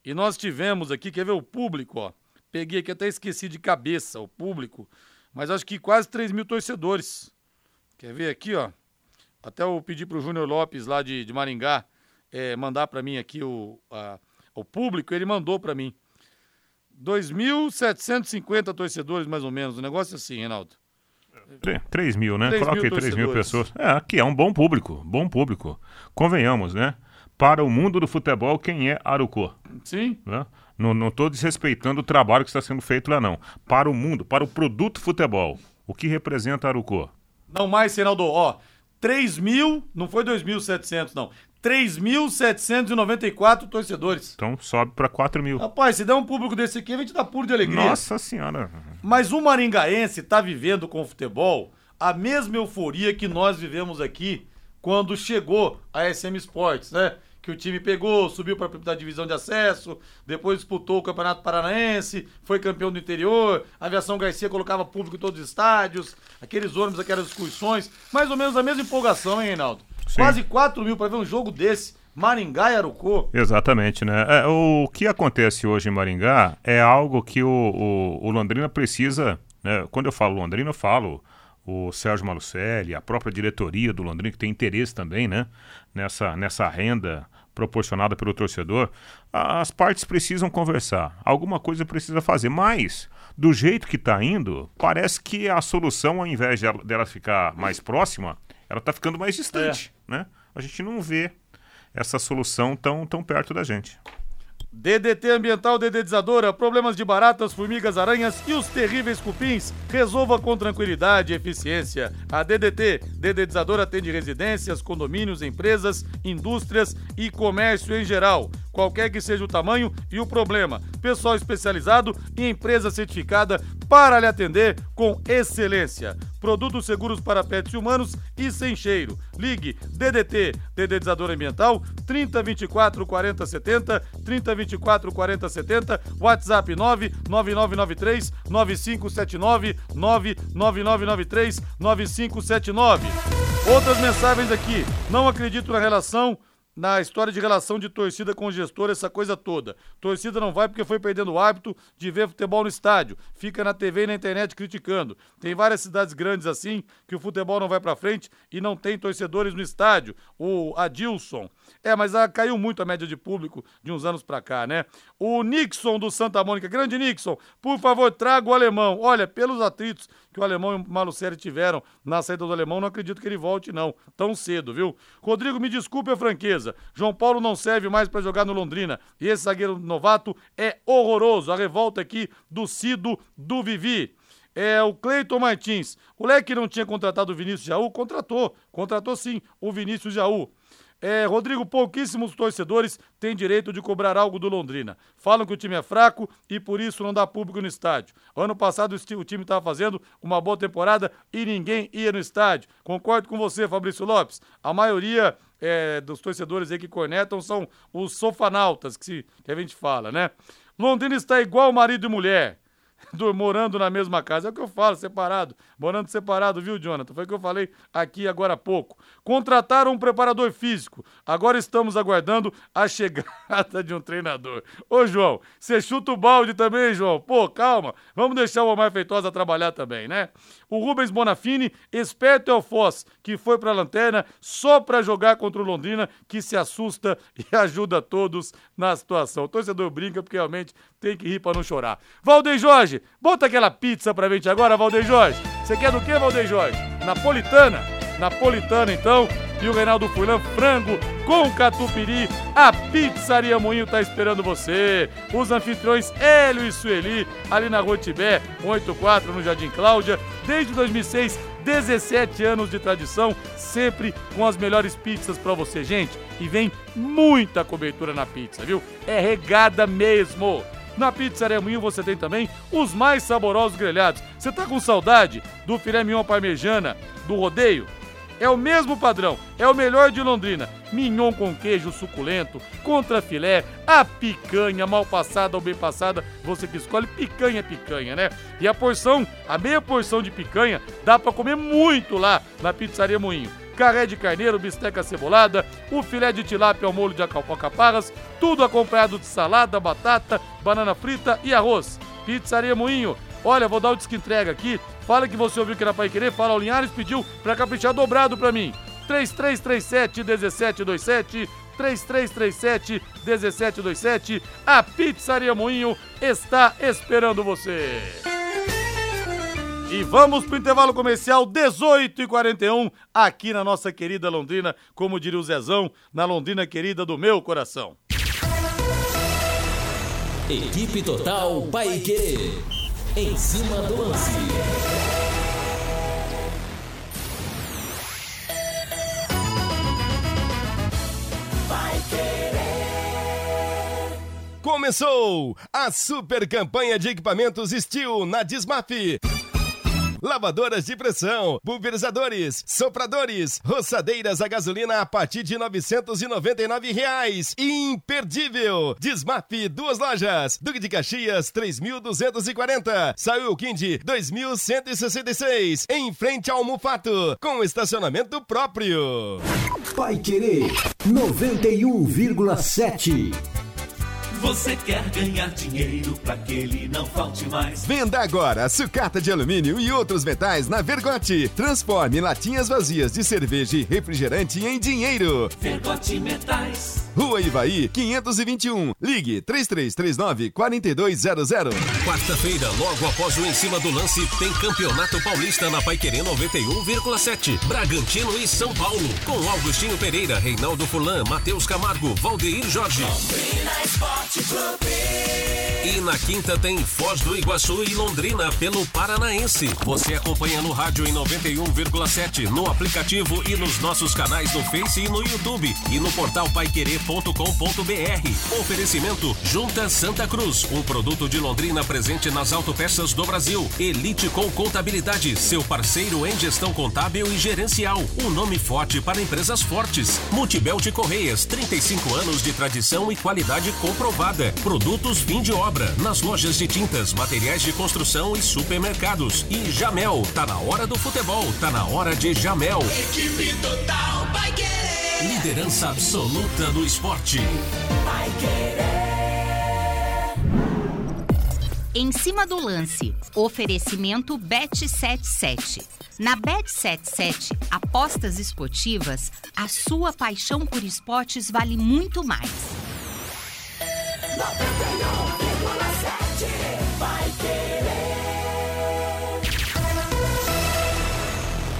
E nós tivemos aqui, quer ver o público, ó. Peguei aqui, até esqueci de cabeça o público, mas acho que quase 3 mil torcedores. Quer ver aqui, ó? Até eu pedi pro Júnior Lopes lá de, de Maringá é, mandar para mim aqui o, a, o público, ele mandou para mim. 2.750 torcedores, mais ou menos. Um negócio assim, Reinaldo. 3 mil, né? 3 Coloque mil 3 mil pessoas. É, aqui é um bom público, bom público. Convenhamos, né? Para o mundo do futebol, quem é Arucô? Sim. Né? Não, tô desrespeitando o trabalho que está sendo feito lá, não. Para o mundo, para o produto futebol, o que representa Arucô? Não mais, Reinaldo. Ó, 3 mil, não foi 2.700, não. 3.794 torcedores. Então sobe para 4 mil. Rapaz, se der um público desse aqui, a gente dá puro de alegria. Nossa senhora. Mas o maringaense tá vivendo com o futebol a mesma euforia que nós vivemos aqui quando chegou a SM Sports, né? Que o time pegou, subiu para a divisão de acesso, depois disputou o Campeonato Paranaense, foi campeão do interior, a Aviação Garcia colocava público em todos os estádios, aqueles ônibus, aquelas excursões, mais ou menos a mesma empolgação, hein, Reinaldo? Quase 4 mil para ver um jogo desse, Maringá e Arucô. Exatamente, né? É, o que acontece hoje em Maringá é algo que o, o, o Londrina precisa. Né? Quando eu falo Londrina, eu falo o Sérgio Malucelli, a própria diretoria do Londrina, que tem interesse também né? nessa, nessa renda proporcionada pelo torcedor. As partes precisam conversar. Alguma coisa precisa fazer. Mas, do jeito que está indo, parece que a solução, ao invés dela, dela ficar mais próxima, ela está ficando mais distante. Né? A gente não vê essa solução tão, tão perto da gente. DDT Ambiental Dedetizadora, problemas de baratas, formigas, aranhas e os terríveis cupins. Resolva com tranquilidade e eficiência. A DDT, Dedetizadora atende residências, condomínios, empresas, indústrias e comércio em geral. Qualquer que seja o tamanho e o problema. Pessoal especializado e empresa certificada para lhe atender com excelência. Produtos seguros para pets humanos e sem cheiro. Ligue DDT, Dedetizador Ambiental, 3024 40 70, 3024 40 70, WhatsApp 99993 9579, 99993 9579. Outras mensagens aqui. Não acredito na relação na história de relação de torcida com gestor, essa coisa toda. Torcida não vai porque foi perdendo o hábito de ver futebol no estádio. Fica na TV e na internet criticando. Tem várias cidades grandes assim que o futebol não vai pra frente e não tem torcedores no estádio. O Adilson. É, mas ah, caiu muito a média de público de uns anos pra cá, né? O Nixon do Santa Mônica. Grande Nixon, por favor, traga o alemão. Olha, pelos atritos que o alemão e o Malucelli tiveram na saída do alemão, não acredito que ele volte, não. Tão cedo, viu? Rodrigo, me desculpe a franqueza. João Paulo não serve mais pra jogar no Londrina. E esse zagueiro novato é horroroso. A revolta aqui do Cido do Vivi. É o Cleiton Martins. O Leque não tinha contratado o Vinícius Jaú? Contratou. Contratou sim o Vinícius Jaú. É, Rodrigo, pouquíssimos torcedores têm direito de cobrar algo do Londrina. Falam que o time é fraco e por isso não dá público no estádio. Ano passado o time estava fazendo uma boa temporada e ninguém ia no estádio. Concordo com você, Fabrício Lopes. A maioria é, dos torcedores aí que cornetam são os sofanautas, que, se- que a gente fala, né? Londrina está igual marido e mulher. do- morando na mesma casa. É o que eu falo, separado. Morando separado, viu, Jonathan? Foi o que eu falei aqui agora há pouco. Contrataram um preparador físico. Agora estamos aguardando a chegada de um treinador. Ô, João, você chuta o balde também, João? Pô, calma. Vamos deixar o Omar Feitosa trabalhar também, né? O Rubens Bonafini, esperto é o Foz, que foi pra lanterna só pra jogar contra o Londrina, que se assusta e ajuda todos na situação. O torcedor brinca porque realmente tem que rir pra não chorar. Valdeir Jorge, bota aquela pizza pra gente agora, Valdeir Jorge. Você quer do quê, Valdeir Jorge? napolitana. Napolitana, então. E o Reinaldo Furlan, frango com catupiry. A Pizzaria Moinho tá esperando você. Os anfitriões Hélio e Sueli, ali na Rua Tibé, 184, no Jardim Cláudia. Desde 2006, 17 anos de tradição, sempre com as melhores pizzas para você, gente. E vem muita cobertura na pizza, viu? É regada mesmo. Na Pizzaria Moinho você tem também os mais saborosos grelhados. Você tá com saudade do filé mignon parmejana do rodeio? É o mesmo padrão, é o melhor de Londrina. Mignon com queijo suculento, contra filé, a picanha mal passada ou bem passada, você que escolhe, picanha picanha, né? E a porção, a meia porção de picanha, dá para comer muito lá na Pizzaria Moinho carré de carneiro, bisteca cebolada, o filé de tilápia ao molho de alcaparras, tudo acompanhado de salada, batata, banana frita e arroz. Pizzaria Moinho. Olha, vou dar o disque entrega aqui. Fala que você ouviu que era Pai Querer. Fala, o Linhares pediu pra caprichar dobrado pra mim. 3337 1727 3337 1727. A Pizzaria Moinho está esperando você. E vamos pro intervalo comercial 18 e 41 aqui na nossa querida Londrina, como diria o Zezão, na Londrina querida do meu coração. Equipe Total Paique. Em cima do lance. Começou a super campanha de equipamentos Steel na Dismaf. Lavadoras de pressão, pulverizadores, sopradores, roçadeiras a gasolina a partir de 999 reais. Imperdível! Desmaf, duas lojas. Duque de Caxias, 3.240. Saiu Quindi, 2.166. Em frente ao Mufato, com estacionamento próprio. Pai Querer 91,7. Você quer ganhar dinheiro para que ele não falte mais? Venda agora sucata de alumínio e outros metais na Vergote. Transforme latinhas vazias de cerveja e refrigerante em dinheiro. Vergote Metais. Rua Ivaí, 521. Ligue 3339 4200. Quarta-feira, logo após o Em Cima do Lance, tem Campeonato Paulista na Paiquerê 91,7. Bragantino e São Paulo. Com Augustinho Pereira, Reinaldo Fulan, Matheus Camargo, Valdeir Jorge. E na quinta tem Foz do Iguaçu e Londrina pelo Paranaense. Você acompanha no rádio em 91,7, no aplicativo e nos nossos canais no Face e no YouTube e no portal paiquerê.com.br. Oferecimento Junta Santa Cruz, um produto de Londrina presente nas autopeças do Brasil. Elite com Contabilidade, seu parceiro em gestão contábil e gerencial. Um nome forte para empresas fortes. Multibel de Correias, 35 anos de tradição e qualidade comprovada. Produtos fim de obra nas lojas de tintas, materiais de construção e supermercados. E Jamel, tá na hora do futebol, tá na hora de Jamel. Equipe Total Paique. Liderança absoluta no esporte. Em cima do lance, oferecimento Bet77. Na Bet77, apostas esportivas, a sua paixão por esportes vale muito mais. 91,7. Pai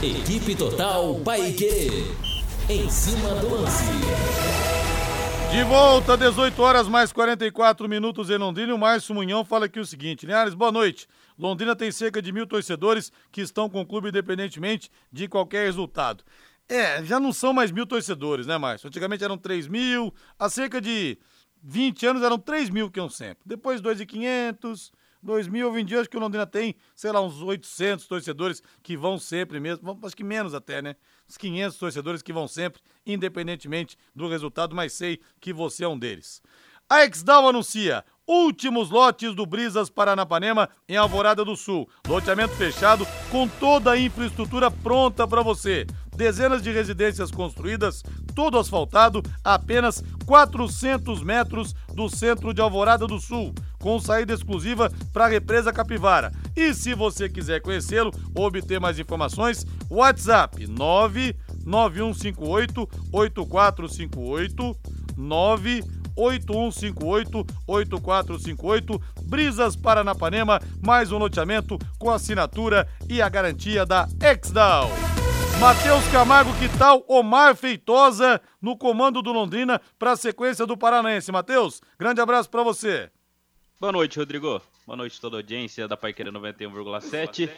Querer. Equipe Total Paique. Em cima do lance. De volta, 18 horas mais 44 minutos em Londrina. O Márcio Munhão fala aqui o seguinte: Linhares, boa noite. Londrina tem cerca de mil torcedores que estão com o clube independentemente de qualquer resultado. É, já não são mais mil torcedores, né, Márcio? Antigamente eram 3 mil, há cerca de 20 anos eram 3 mil que iam sempre. Depois 2.500, 2 mil. Hoje acho que o Londrina tem, sei lá, uns 800 torcedores que vão sempre mesmo. Acho que menos até, né? Uns 500 torcedores que vão sempre, independentemente do resultado, mas sei que você é um deles. A Exdal anuncia últimos lotes do Brisas Paranapanema em Alvorada do Sul. Loteamento fechado com toda a infraestrutura pronta para você. Dezenas de residências construídas, todo asfaltado, a apenas 400 metros do centro de Alvorada do Sul, com saída exclusiva para a represa Capivara. E se você quiser conhecê-lo ou obter mais informações, WhatsApp 99158 8458 9 8158-8458, Brisas Paranapanema, mais um loteamento com assinatura e a garantia da Exdal. Matheus Camargo, que tal? Omar Feitosa no comando do Londrina para a sequência do Paranaense. Matheus, grande abraço para você. Boa noite, Rodrigo. Boa noite toda a audiência da Paiqueira 91,7.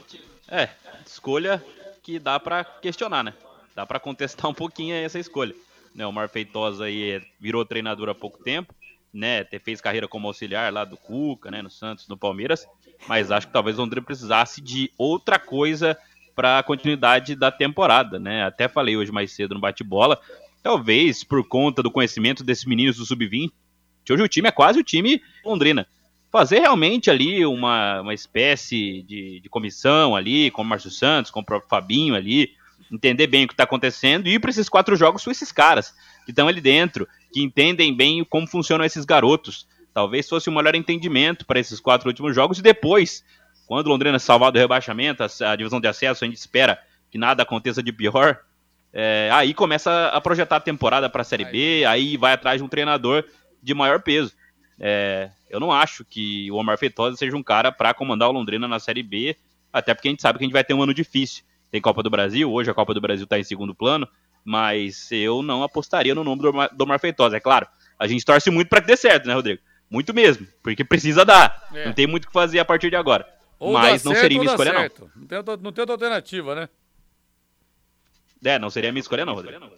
É, escolha que dá para questionar, né? Dá para contestar um pouquinho essa escolha. Né, o Omar Feitosa aí virou treinador há pouco tempo, né? Fez carreira como auxiliar lá do Cuca, né? No Santos, no Palmeiras. Mas acho que talvez o Londrina precisasse de outra coisa para a continuidade da temporada, né? Até falei hoje mais cedo no bate-bola, talvez por conta do conhecimento desses meninos do sub-20, hoje o time é quase o time Londrina. Fazer realmente ali uma, uma espécie de, de comissão ali, com o Márcio Santos, com o próprio Fabinho ali, entender bem o que está acontecendo e ir para esses quatro jogos com esses caras que estão ali dentro, que entendem bem como funcionam esses garotos. Talvez fosse um melhor entendimento para esses quatro últimos jogos e depois quando o Londrina salvar do rebaixamento, a, a, divisão de acesso, a gente espera que nada aconteça de pior. É, aí começa a projetar a temporada para a Série B, aí vai atrás de um treinador de maior peso. É, eu não acho que o Omar Feitosa seja um cara para comandar o Londrina na Série B, até porque a gente sabe que a gente vai ter um ano difícil. Tem Copa do Brasil, hoje a Copa do Brasil está em segundo plano, mas eu não apostaria no nome do do Omar Feitosa. É claro, a gente torce muito para que dê certo, né, Rodrigo? Muito mesmo, porque precisa dar. É. Não tem muito o que fazer a partir de agora. Ou mas não seria minha escolha, certo. não. Não tem, não tem outra alternativa, né? É, não seria minha escolha, não, Rodrigo.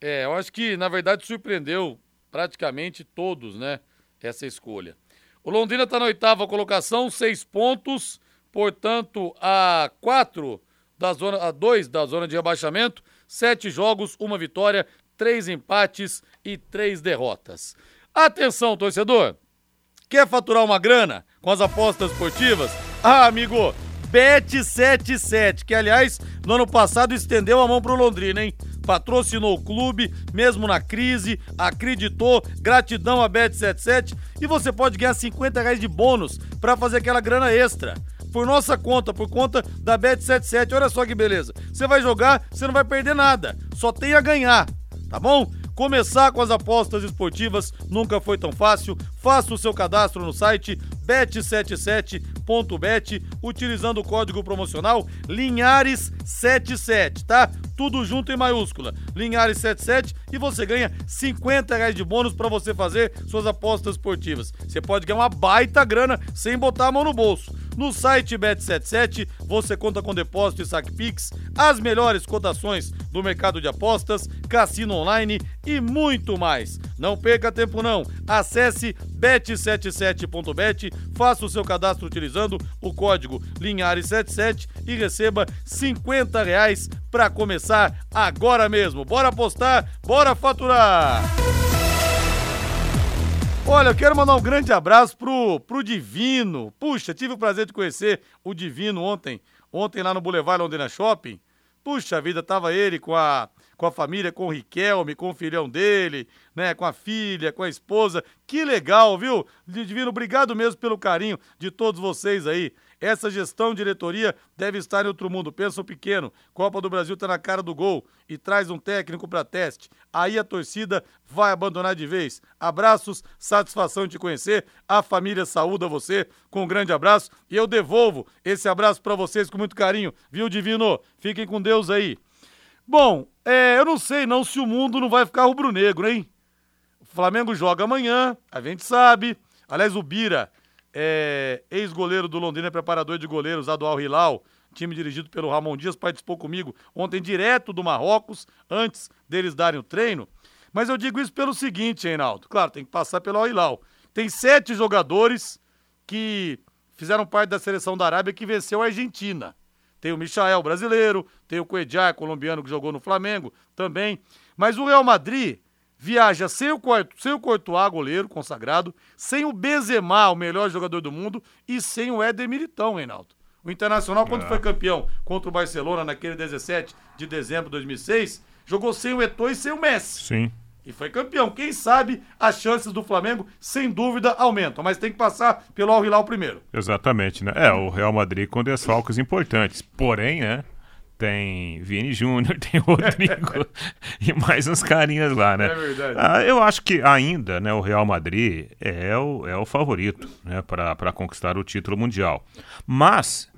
É, eu acho que, na verdade, surpreendeu praticamente todos, né? Essa escolha. O Londrina está na oitava colocação, seis pontos, portanto, a quatro da zona, a dois da zona de rebaixamento, sete jogos, uma vitória, três empates e três derrotas. Atenção, torcedor! Quer faturar uma grana com as apostas esportivas? Ah, amigo, Bet77, que aliás, no ano passado estendeu a mão pro Londrina, hein? Patrocinou o clube, mesmo na crise, acreditou, gratidão a Bet77 e você pode ganhar 50 reais de bônus para fazer aquela grana extra. Por nossa conta, por conta da Bet77. Olha só que beleza. Você vai jogar, você não vai perder nada, só tem a ganhar, tá bom? Começar com as apostas esportivas nunca foi tão fácil. Faça o seu cadastro no site bet77.bet utilizando o código promocional Linhares77, tá? Tudo junto em maiúscula. Linhares77 e você ganha 50 reais de bônus para você fazer suas apostas esportivas. Você pode ganhar uma baita grana sem botar a mão no bolso. No site Bet77 você conta com depósito e saque Pix, as melhores cotações do mercado de apostas, cassino online e muito mais. Não perca tempo não. Acesse bet77.bet, faça o seu cadastro utilizando o código Linhares77 e receba 50 reais para começar agora mesmo. Bora apostar, bora faturar! Olha, eu quero mandar um grande abraço pro, pro Divino. Puxa, tive o prazer de conhecer o Divino ontem, ontem lá no Boulevard Londrina Shopping. Puxa vida, tava ele com a, com a família, com o Riquelme, com o filhão dele, né, com a filha, com a esposa. Que legal, viu? Divino, obrigado mesmo pelo carinho de todos vocês aí. Essa gestão, diretoria, deve estar em outro mundo. Pensa pequeno. Copa do Brasil está na cara do gol e traz um técnico para teste. Aí a torcida vai abandonar de vez. Abraços, satisfação de te conhecer. A família saúda você com um grande abraço e eu devolvo esse abraço para vocês com muito carinho. Viu, Divino? Fiquem com Deus aí. Bom, é, eu não sei não se o mundo não vai ficar rubro-negro, hein? O Flamengo joga amanhã, a gente sabe. Aliás, o Bira é, ex-goleiro do Londrina, preparador de goleiros lá do Al Hilal, time dirigido pelo Ramon Dias, participou comigo ontem direto do Marrocos, antes deles darem o treino. Mas eu digo isso pelo seguinte, Reinaldo. Claro, tem que passar pelo Al Hilal. Tem sete jogadores que fizeram parte da seleção da Arábia que venceu a Argentina. Tem o Michael, brasileiro, tem o Cuejar, colombiano, que jogou no Flamengo também. Mas o Real Madrid viaja sem o, sem o Courtois, goleiro consagrado, sem o Benzema, o melhor jogador do mundo, e sem o Éder Militão, Reinaldo. O Internacional, quando é. foi campeão contra o Barcelona naquele 17 de dezembro de 2006, jogou sem o Eto'o e sem o Messi. Sim. E foi campeão. Quem sabe as chances do Flamengo, sem dúvida, aumentam. Mas tem que passar pelo Al Hilal primeiro. Exatamente, né? É, o Real Madrid com desfalques importantes. Porém, né? Tem Vini Júnior, tem Rodrigo e mais uns carinhas lá, né? É verdade. Ah, eu acho que ainda né, o Real Madrid é o, é o favorito né, para conquistar o título mundial. Mas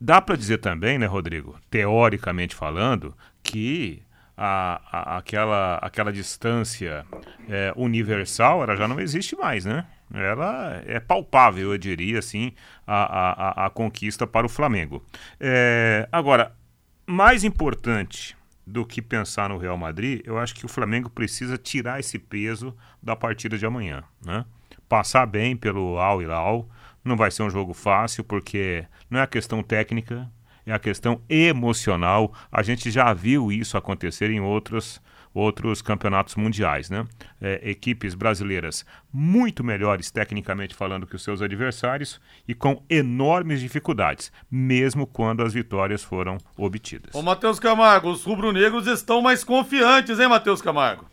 dá para dizer também, né, Rodrigo, teoricamente falando, que a, a, aquela, aquela distância é, universal ela já não existe mais, né? Ela é palpável, eu diria assim, a, a, a conquista para o Flamengo. É, agora, mais importante do que pensar no Real Madrid, eu acho que o Flamengo precisa tirar esse peso da partida de amanhã, né? Passar bem pelo Al Hilal, não vai ser um jogo fácil porque não é a questão técnica, é a questão emocional. A gente já viu isso acontecer em outros, outros campeonatos mundiais, né? É, equipes brasileiras muito melhores tecnicamente falando que os seus adversários e com enormes dificuldades, mesmo quando as vitórias foram obtidas. Ô, Matheus Camargo, os rubro-negros estão mais confiantes, hein, Matheus Camargo?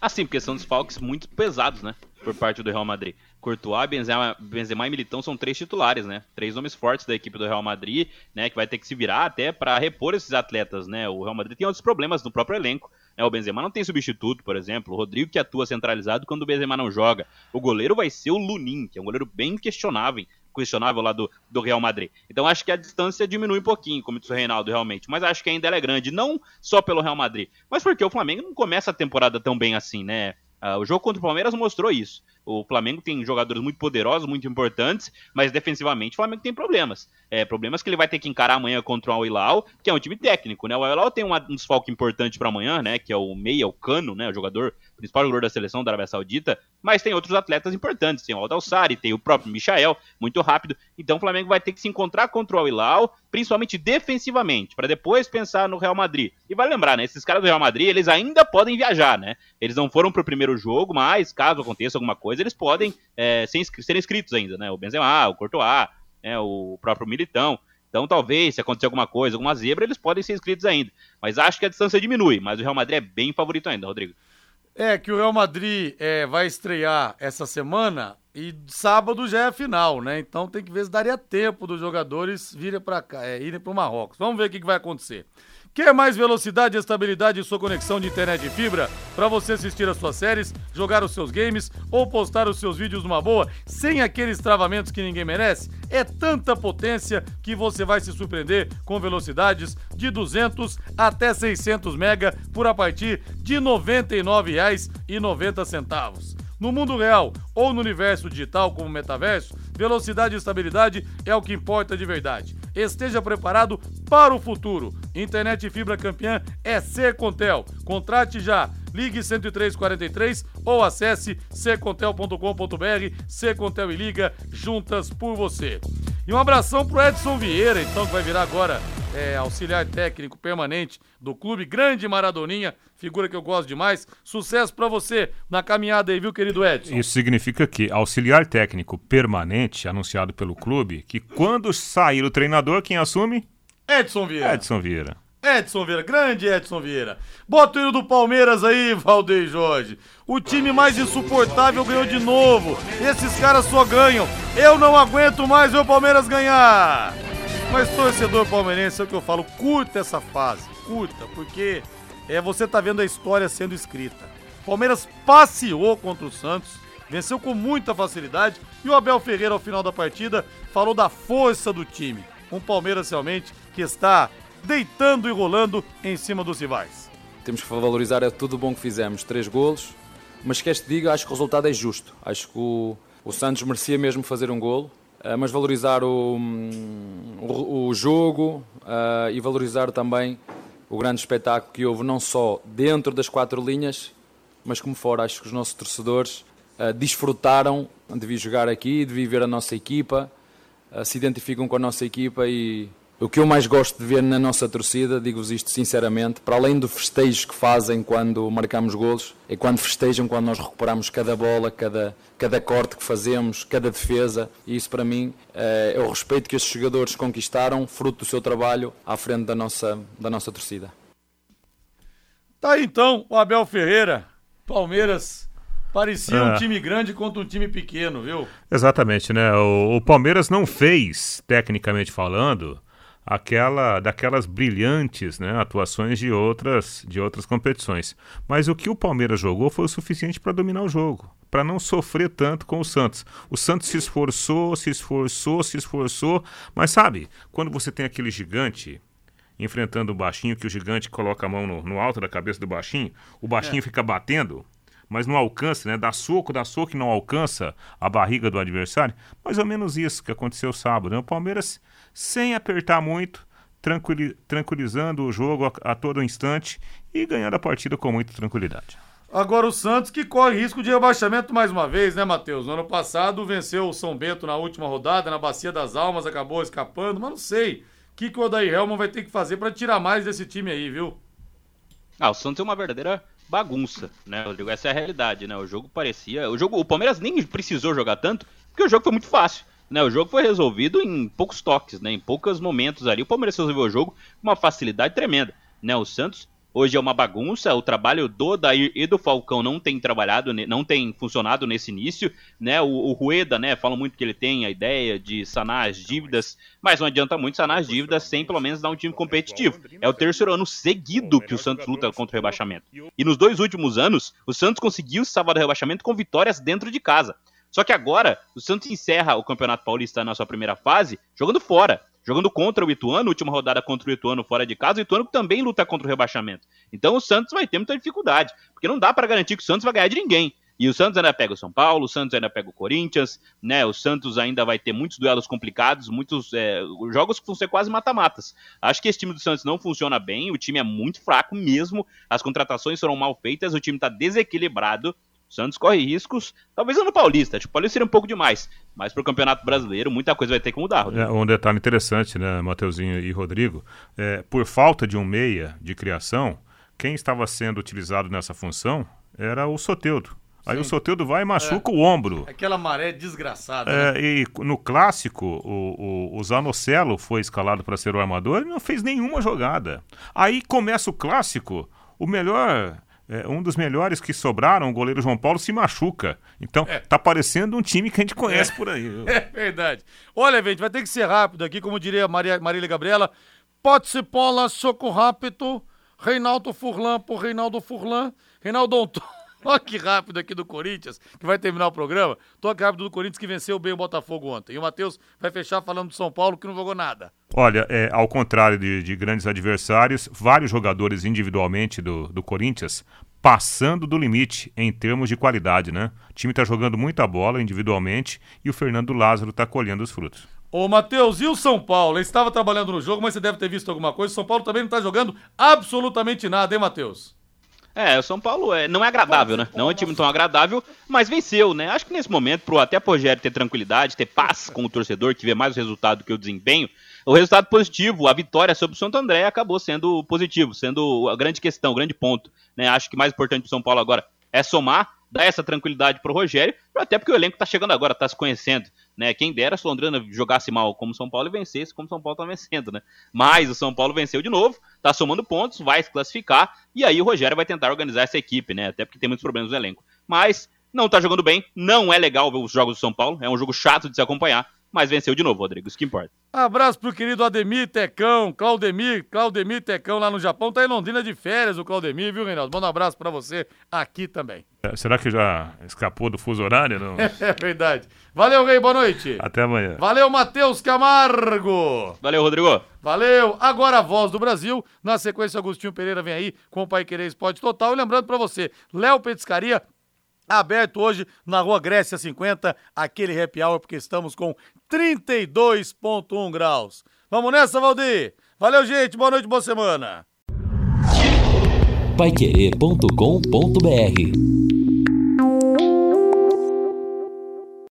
Assim, porque são desfalques muito pesados, né? Por parte do Real Madrid. Courtois, Benzema, Benzema e Militão são três titulares, né? Três nomes fortes da equipe do Real Madrid, né? Que vai ter que se virar até para repor esses atletas, né? O Real Madrid tem outros problemas no próprio elenco. Né? O Benzema não tem substituto, por exemplo. O Rodrigo que atua centralizado quando o Benzema não joga. O goleiro vai ser o Lunin, que é um goleiro bem questionável, questionável lá do, do Real Madrid. Então acho que a distância diminui um pouquinho, como disse o Reinaldo, realmente. Mas acho que ainda ela é grande, não só pelo Real Madrid, mas porque o Flamengo não começa a temporada tão bem assim, né? Uh, o jogo contra o Palmeiras mostrou isso. O Flamengo tem jogadores muito poderosos, muito importantes, mas defensivamente o Flamengo tem problemas. É, problemas que ele vai ter que encarar amanhã contra o Al-Hilal, que é um time técnico, né? O Al-Hilal tem um, desfalque importante para amanhã, né? Que é o meia, o Cano, né? O jogador, principal jogador da seleção da Arábia Saudita, mas tem outros atletas importantes. Tem o Aldalsari, tem o próprio Michael, muito rápido. Então o Flamengo vai ter que se encontrar contra o Al-Hilal, principalmente defensivamente, para depois pensar no Real Madrid. E vai lembrar, né? Esses caras do Real Madrid, eles ainda podem viajar, né? Eles não foram pro primeiro jogo, mas caso aconteça alguma coisa, eles podem é, ser, inscritos ainda, né? O Benzema, o Courtois, né? o próprio Militão. Então, talvez, se acontecer alguma coisa, alguma zebra, eles podem ser inscritos ainda. Mas acho que a distância diminui, mas o Real Madrid é bem favorito ainda, Rodrigo. É, que o Real Madrid é, vai estrear essa semana e sábado já é a final, né? Então tem que ver se daria tempo dos jogadores virem para cá, é, irem para o Marrocos. Vamos ver o que, que vai acontecer. Quer mais velocidade e estabilidade em sua conexão de internet e fibra para você assistir as suas séries, jogar os seus games ou postar os seus vídeos numa boa, sem aqueles travamentos que ninguém merece? É tanta potência que você vai se surpreender com velocidades de 200 até 600 mega por a partir de R$ 99,90. No mundo real ou no universo digital como metaverso, velocidade e estabilidade é o que importa de verdade. Esteja preparado para o futuro. Internet fibra campeã é Secontel. Contrate já. Ligue 10343 ou acesse secontel.com.br. Secontel e Liga, juntas por você. E um abração pro Edson Vieira, então, que vai virar agora é, auxiliar técnico permanente do clube. Grande Maradoninha, figura que eu gosto demais. Sucesso para você na caminhada aí, viu, querido Edson? Isso significa que auxiliar técnico permanente, anunciado pelo clube, que quando sair o treinador, quem assume? Edson Vieira. Edson Vieira. Edson Vieira, grande Edson Vieira. Bota o hino do Palmeiras aí, Valdeir Jorge. O time mais insuportável ganhou de novo. Esses caras só ganham. Eu não aguento mais ver o Palmeiras ganhar. Mas torcedor palmeirense, é o que eu falo, curta essa fase, curta, porque é você tá vendo a história sendo escrita. Palmeiras passeou contra o Santos, venceu com muita facilidade e o Abel Ferreira ao final da partida falou da força do time. Um Palmeiras realmente que está deitando e rolando em cima dos rivais. Temos que valorizar é tudo bom que fizemos, três golos, mas quer te diga, acho que o resultado é justo. Acho que o, o Santos merecia mesmo fazer um golo, uh, mas valorizar o, o, o jogo uh, e valorizar também o grande espetáculo que houve não só dentro das quatro linhas, mas como fora. Acho que os nossos torcedores uh, desfrutaram de vir jogar aqui, de vir ver a nossa equipa, se identificam com a nossa equipa e o que eu mais gosto de ver na nossa torcida, digo-vos isto sinceramente, para além do festejo que fazem quando marcamos golos, é quando festejam quando nós recuperamos cada bola, cada, cada corte que fazemos, cada defesa. E isso para mim é, é o respeito que esses jogadores conquistaram, fruto do seu trabalho, à frente da nossa, da nossa torcida. Tá aí então o Abel Ferreira, Palmeiras Parecia é. um time grande contra um time pequeno, viu? Exatamente, né? O, o, Palmeiras não fez, tecnicamente falando, aquela daquelas brilhantes né, atuações de outras, de outras competições. Mas o que o Palmeiras jogou foi o suficiente para dominar o jogo, para não sofrer tanto com o Santos. O Santos se esforçou, se esforçou, se esforçou, mas sabe, quando você tem aquele gigante enfrentando o baixinho, que o gigante coloca a mão no, no alto da cabeça do baixinho, o baixinho é. fica batendo, mas não alcança, né? Dá soco, dá soco e não alcança a barriga do adversário. Mais ou menos isso que aconteceu sábado. Né? O Palmeiras, sem apertar muito, tranquilizando o jogo a, a todo instante e ganhando a partida com muita tranquilidade. Agora o Santos que corre risco de rebaixamento mais uma vez, né, Matheus? No ano passado venceu o São Bento na última rodada, na Bacia das Almas, acabou escapando, mas não sei que, que o Odair Helman vai ter que fazer para tirar mais desse time aí, viu? Ah, o Santos é uma verdadeira bagunça, né, Rodrigo? Essa é a realidade, né? O jogo parecia. O jogo, o Palmeiras nem precisou jogar tanto, porque o jogo foi muito fácil. Né, o jogo foi resolvido em poucos toques, né, em poucos momentos ali. O Palmeiras resolveu o jogo com uma facilidade tremenda. Né, o Santos Hoje é uma bagunça, o trabalho do Dair e do Falcão não tem trabalhado, não tem funcionado nesse início, né? O, o Rueda, né, falam muito que ele tem a ideia de sanar as dívidas, mas não adianta muito sanar as dívidas sem pelo menos dar um time competitivo. É o terceiro ano seguido que o Santos luta contra o rebaixamento. E nos dois últimos anos, o Santos conseguiu se salvar do rebaixamento com vitórias dentro de casa. Só que agora, o Santos encerra o Campeonato Paulista na sua primeira fase jogando fora jogando contra o Ituano, última rodada contra o Ituano fora de casa, o Ituano também luta contra o rebaixamento. Então o Santos vai ter muita dificuldade, porque não dá para garantir que o Santos vai ganhar de ninguém. E o Santos ainda pega o São Paulo, o Santos ainda pega o Corinthians, né? O Santos ainda vai ter muitos duelos complicados, muitos é, jogos que vão ser quase mata-matas. Acho que esse time do Santos não funciona bem, o time é muito fraco mesmo, as contratações foram mal feitas, o time está desequilibrado. O Santos corre riscos, talvez no Paulista, tipo, o Paulista seria um pouco demais, mas para o Campeonato Brasileiro muita coisa vai ter que mudar. É, um detalhe interessante, né, Mateuzinho e Rodrigo, é, por falta de um meia de criação, quem estava sendo utilizado nessa função era o Soteudo. Aí Sim. o Soteudo vai e machuca é, o ombro. Aquela maré desgraçada. É, né? E no clássico, o, o, o Zanocelo foi escalado para ser o armador e não fez nenhuma jogada. Aí começa o clássico, o melhor é, um dos melhores que sobraram, o goleiro João Paulo, se machuca. Então, é. tá parecendo um time que a gente conhece é. por aí. É verdade. Olha, gente, vai ter que ser rápido aqui, como diria Maria, Marília Gabriela. Ser pola, soco rápido. Reinaldo Furlan por Reinaldo Furlan. Reinaldo Olha que rápido aqui do Corinthians, que vai terminar o programa. Toque rápido do Corinthians que venceu bem o Botafogo ontem. E o Matheus vai fechar falando do São Paulo que não jogou nada. Olha, é, ao contrário de, de grandes adversários, vários jogadores individualmente do, do Corinthians passando do limite em termos de qualidade, né? O time está jogando muita bola individualmente e o Fernando Lázaro está colhendo os frutos. Ô, Matheus, e o São Paulo? Ele estava trabalhando no jogo, mas você deve ter visto alguma coisa. O São Paulo também não está jogando absolutamente nada, hein, Matheus? É, o São Paulo é, não é agradável, né? Não é um time tão agradável, mas venceu, né? Acho que nesse momento, pro até pro Rogério ter tranquilidade, ter paz com o torcedor, que vê mais o resultado que o desempenho, o resultado positivo, a vitória sobre o Santo André acabou sendo positivo, sendo a grande questão, o grande ponto. Né? Acho que mais importante pro São Paulo agora é somar, dar essa tranquilidade pro Rogério, até porque o elenco tá chegando agora, tá se conhecendo né? Quem dera se o Londrina jogasse mal como São Paulo e vencesse como São Paulo tá vencendo, né? Mas o São Paulo venceu de novo, tá somando pontos, vai se classificar e aí o Rogério vai tentar organizar essa equipe, né? Até porque tem muitos problemas no elenco. Mas não tá jogando bem, não é legal ver os jogos do São Paulo, é um jogo chato de se acompanhar, mas venceu de novo, Rodrigo, isso que importa. Abraço pro querido Ademir Tecão, Claudemir, Claudemir Tecão lá no Japão, tá em Londrina de férias o Claudemir, viu, Reinaldo? Manda um abraço para você aqui também. É, será que já escapou do fuso horário? Não? é verdade. Valeu, Rei, boa noite. Até amanhã. Valeu, Matheus Camargo. Valeu, Rodrigo. Valeu. Agora a voz do Brasil. Na sequência, Agostinho Pereira vem aí com o Pai Querer Esporte Total. E lembrando para você, Léo Petiscaria aberto hoje na Rua Grécia 50, aquele happy hour, porque estamos com 32,1 graus. Vamos nessa, Valdir? Valeu, gente. Boa noite, boa semana. Paiquerê.com.br